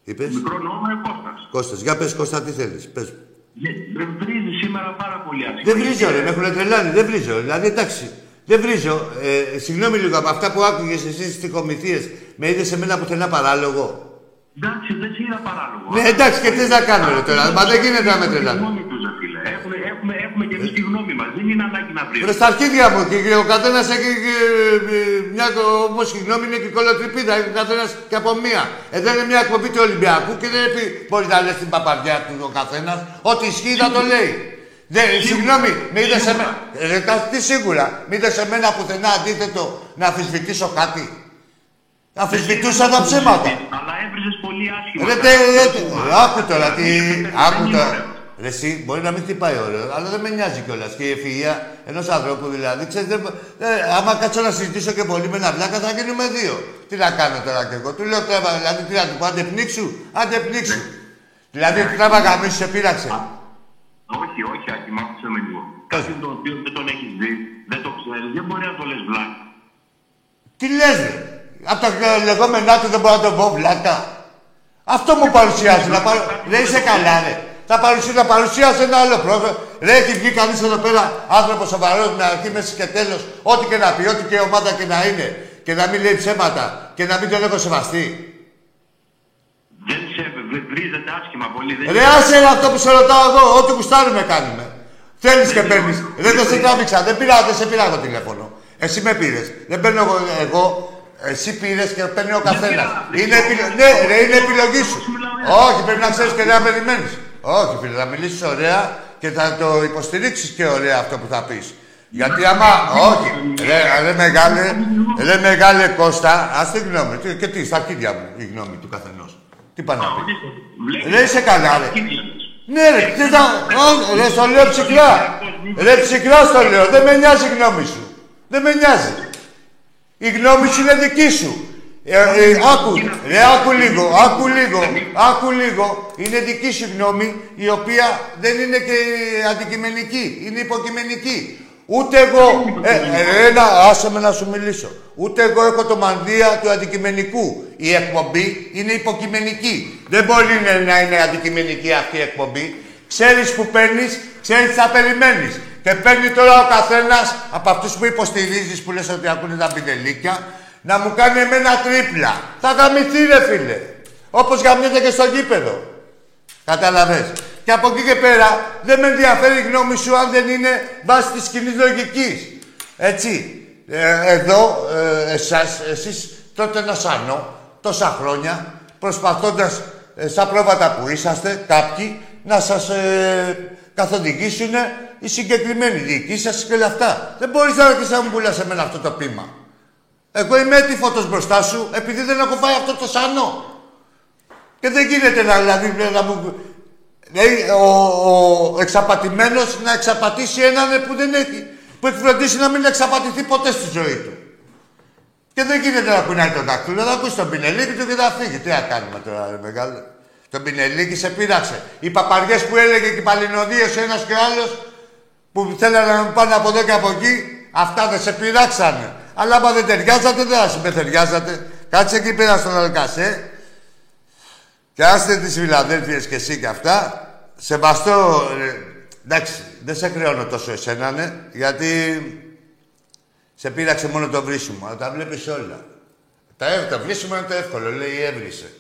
A: Είπες;
F: Μικρό όνομα είναι Κώστας.
A: Κώστας. Για πες Κώστα τι θέλεις. Πες.
F: Ναι, Δεν βρίζει σήμερα πάρα πολύ άσχημα.
A: Δεν βρίζω, ρε, με έχουν τρελάνει, δεν βρίζω. Δηλαδή, εντάξει, δεν βρίζω. Ε, συγγνώμη λίγο, από αυτά που άκουγες εσύ στις κομιτείε, με είδες σε μένα πουθενά παράλογο.
F: Εντάξει, δεν σε είδα παράλογο.
A: Ναι, εντάξει, και τι να κάνω, ρε, τώρα. Μα δεν γίνεται να με
F: Έχουμε τη
A: τρελάνει.
F: γνώμη τους, ρε φίλε. Έχουμε, έχουμε, έχουμε και εμείς τη γνώμη μας. Δεν είναι ανάγκη να βρεις.
A: Ρε στα αρχίδια μου και ο καθένας έχει και, ε, μια όπω η γνώμη είναι και κολοτριπίδα. Έχει ο καθένας και από μία. Ε, δεν είναι μια εκπομπή του Ολυμπιακού και δεν επί... μπορείς να λες την παπαρδιά του ο καθένας. Ό,τι ισχύει θα το λέει. Δεν, συγγνώμη, με είδε σε μένα. Ρε, κα- τι σίγουρα, με είδε σε μένα πουθενά αντίθετο να αμφισβητήσω κάτι. Αμφισβητούσα τα ψέματα.
F: Αλλά έβριζες πολύ άσχημα.
A: Ρε, τε, ρε, τε, άκου τώρα τι. Άκου τώρα. Ρε, εσύ μπορεί να μην χτυπάει ωραίο, αλλά δεν με νοιάζει κιόλας. Και η ευφυα ενός ανθρώπου δηλαδή. Ξέρεις, δεν, ε, άμα κάτσω να συζητήσω και πολύ με ένα βλάκα θα γίνουμε δύο. Τι να κάνω τώρα κι εγώ. Του λέω τράβα, δηλαδή τι να του πω, άντε πνίξου, άντε πνίξου. Δηλαδή τράβα γαμίσου σε πείραξε.
F: Όχι, όχι, Άκη, μ' άκουσε με λίγο. Κάτι το οποίο δεν τον έχεις δει, δεν το ξέρεις, δεν μπορεί να το λες βλάκα.
A: Τι λες ρε. Από τα λεγόμενά του δεν μπορώ να τον πω βλάκα. Αυτό μου παρουσιάζει. Να παρου... Ρε είσαι καλά ρε. Θα παρουσιάσει, να παρουσιάσει ένα άλλο πρόγραμμα. Ρε έχει βγει κανείς εδώ πέρα άνθρωπος σοβαρός με αρχή, μέση και τέλος. Ό,τι και να πει, ό,τι και ομάδα και να είναι. Και να μην λέει ψέματα. Και να μην τον έχω σεβαστεί.
F: Δεν σε βρ- βρίζεται άσχημα πολύ. Δεν
A: Ρε άσε ρε αυτό που σε ρωτάω εγώ. Ό,τι κουστάρουμε κάνουμε. Θέλεις και παίρνεις. Ρε δεν σε τράβηξα. Δεν πήρα, δεν σε πήρα εγώ τηλέφωνο. Εσύ με πήρες. Δεν παίρνω εγώ, εγώ εσύ πήρες και παίρνει ο καθένας.
F: πήρα.
A: Είναι, επιλο- ναι, ρε, είναι επιλογή σου. Όχι, πρέπει να ξέρεις και να περιμένεις. Όχι, φίλε, θα μιλήσεις ωραία και θα το υποστηρίξεις και ωραία αυτό που θα πεις. Γιατί άμα. Όχι, ρε, ρε μεγάλε, ρε μεγάλε Κώστα, ας τη γνώμη. Τι- Και τι, στα αρχίδια μου η γνώμη του καθενός. Τι πάει να πει;
F: Βλέπεις
A: Ρε, είσαι καλά, ρε.
F: αρχίδια τους.
A: Ναι, ρε, τι θα. Ω, Ρε, στο λέω ψυχρά. Ρε, ψυχρά στο λέω. Δεν με νοιάζει η γνώμη σου. Δεν με νοιάζει. Η γνώμη σου είναι δική σου. Ε, ε, άκου, ρε, άκου λίγο, άκου λίγο, άκου λίγο. Είναι δική σου γνώμη, η οποία δεν είναι και αντικειμενική, είναι υποκειμενική. Ούτε εγώ, ε, ε, ένα, άσε με να σου μιλήσω. Ούτε εγώ έχω το μανδύα του αντικειμενικού. Η εκπομπή είναι υποκειμενική. Δεν μπορεί να- να είναι αντικειμενική αυτή η εκπομπή. Ξέρεις που παίρνεις, ξέρεις τι θα περιμένεις. Και παίρνει τώρα ο καθένας από αυτούς που υποστηρίζεις, που λες ότι ακούνε τα πινελίκια, να μου κάνει εμένα τρίπλα. Θα γαμηθεί ρε φίλε. Όπως γαμιέται και στο γήπεδο. Καταλαβες. Και από εκεί και πέρα δεν με ενδιαφέρει η γνώμη σου αν δεν είναι βάσει της κοινής λογικής. Έτσι. Ε, εδώ, ε, εσάς, εσείς τότε να σανώ τόσα χρόνια προσπαθώντας ε, στα πρόβατα που είσαστε κάποιοι να σας ε, καθοδηγήσουν οι συγκεκριμένοι διοικοί σας και όλα αυτά. Δεν μπορείς να ρωτήσεις να μου πουλάς εμένα αυτό το πείμα. Εγώ είμαι έτοιμος μπροστά σου επειδή δεν έχω φάει αυτό το σανό. Και δεν γίνεται να, δηλαδή, να μου... Δηλαδή, ο, ο εξαπατημένος να εξαπατήσει έναν που δεν έχει... που έχει φροντίσει να μην εξαπατηθεί ποτέ στη ζωή του. Και δεν γίνεται να κουνάει το δάκτυλο, να ακούσει τον πινελίκι του και να φύγει. Τι να κάνουμε τώρα, ρε μεγάλο. Τον πινελίκι σε πείραξε. Οι παπαριές που έλεγε και οι παλινοδίες ο ένας και ο άλλος που θέλανε να πάνε από εδώ και από εκεί, αυτά δεν σε πειράξανε. Αλλά άμα δεν ταιριάζατε, δεν θα συμπεθεριάζατε. Κάτσε εκεί πέρα στον Αλκασέ και άστε τις Φιλαδέλφειες και εσύ και αυτά. Σεβαστό, ε, εντάξει, δεν σε χρεώνω τόσο εσένα, ναι, γιατί σε πείραξε μόνο το βρίσιμο, αλλά τα βλέπεις όλα. Τα, το βρίσιμο είναι το εύκολο, λέει έβρισε.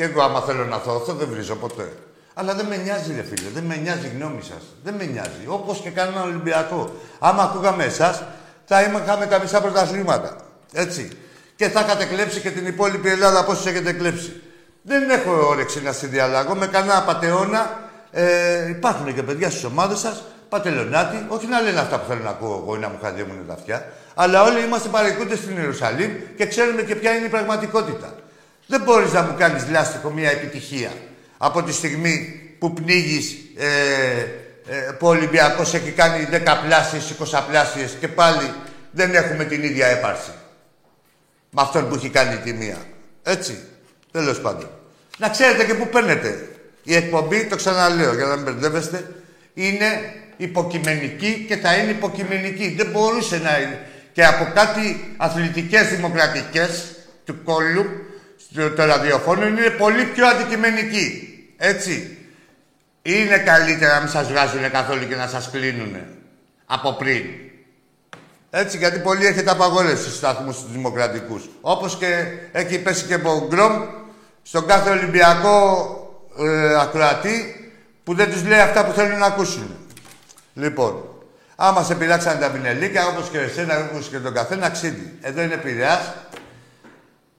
A: Και εγώ άμα θέλω να θωθώ δεν βρίζω ποτέ. Αλλά δεν με νοιάζει, ρε φίλε. Δεν με νοιάζει η γνώμη σας. Δεν με νοιάζει. Όπως και κανένα Ολυμπιακό. Άμα ακούγαμε εσάς, θα είχαμε τα μισά πρωταθλήματα. Έτσι. Και θα είχατε κλέψει και την υπόλοιπη Ελλάδα πώς έχετε κλέψει. Δεν έχω όρεξη να συνδιαλλαγώ με κανένα πατεώνα. Ε, υπάρχουν και παιδιά στις ομάδες σας, πατελονάτι, όχι να λένε αυτά που θέλω να ακούω εγώ ή να μου χαδιέμουν τα αυτιά, αλλά όλοι είμαστε παρεκούνται στην Ιερουσαλήμ και ξέρουμε και ποια είναι η πραγματικότητα. Δεν μπορείς να μου κάνεις λάστιχο μια επιτυχία από τη στιγμή που πνίγεις ε, ε, που ο Ολυμπιακός έχει κάνει 10 πλάσιε, 20 πλάσιε και πάλι δεν έχουμε την ίδια έπαρση. Με αυτόν που έχει κάνει τη μία. Έτσι. Τέλος πάντων. Να ξέρετε και πού παίρνετε. Η εκπομπή, το ξαναλέω για να μην μπερδεύεστε, είναι υποκειμενική και θα είναι υποκειμενική. Δεν μπορούσε να είναι. Και από κάτι αθλητικές δημοκρατικές του κόλλου, στο, το ραδιοφώνο, είναι πολύ πιο αντικειμενική. Έτσι. Είναι καλύτερα να μην σας βγάζουν καθόλου και να σας κλείνουν από πριν. Έτσι, γιατί πολλοί έχετε απαγόρευση στους σταθμούς τους δημοκρατικούς. Όπως και έχει πέσει και από γκρομ στον κάθε Ολυμπιακό ε, ακροατή που δεν τους λέει αυτά που θέλουν να ακούσουν. Λοιπόν, άμα σε πειράξανε τα πινελίκια, όπως και εσένα, όπως και τον καθένα, ξύδι. Εδώ είναι Πειραιάς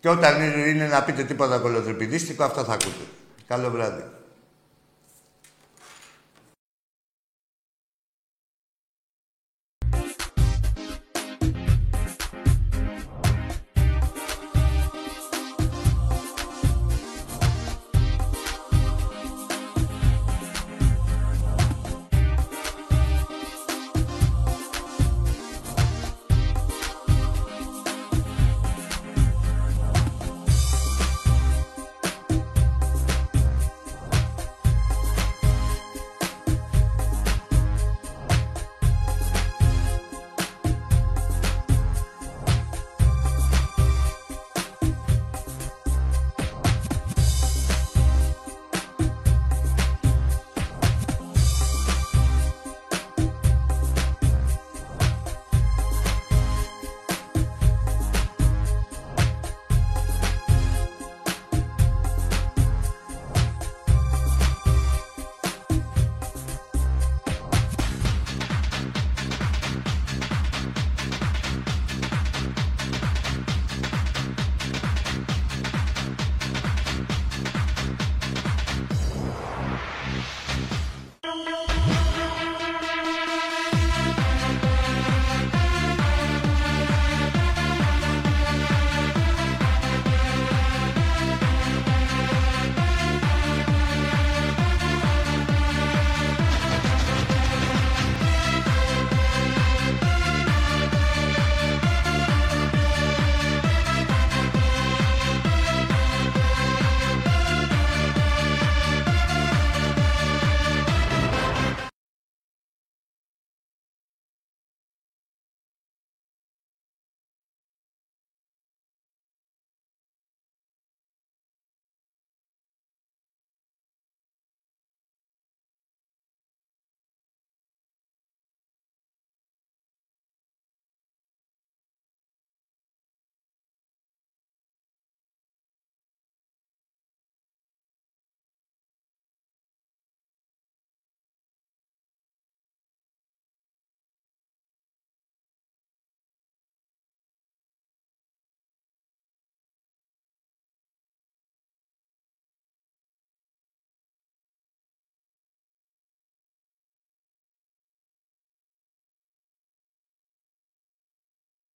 A: και όταν είναι, είναι να πείτε τίποτα κολοτρυπηδίστικο, αυτά θα ακούτε. Καλό βράδυ.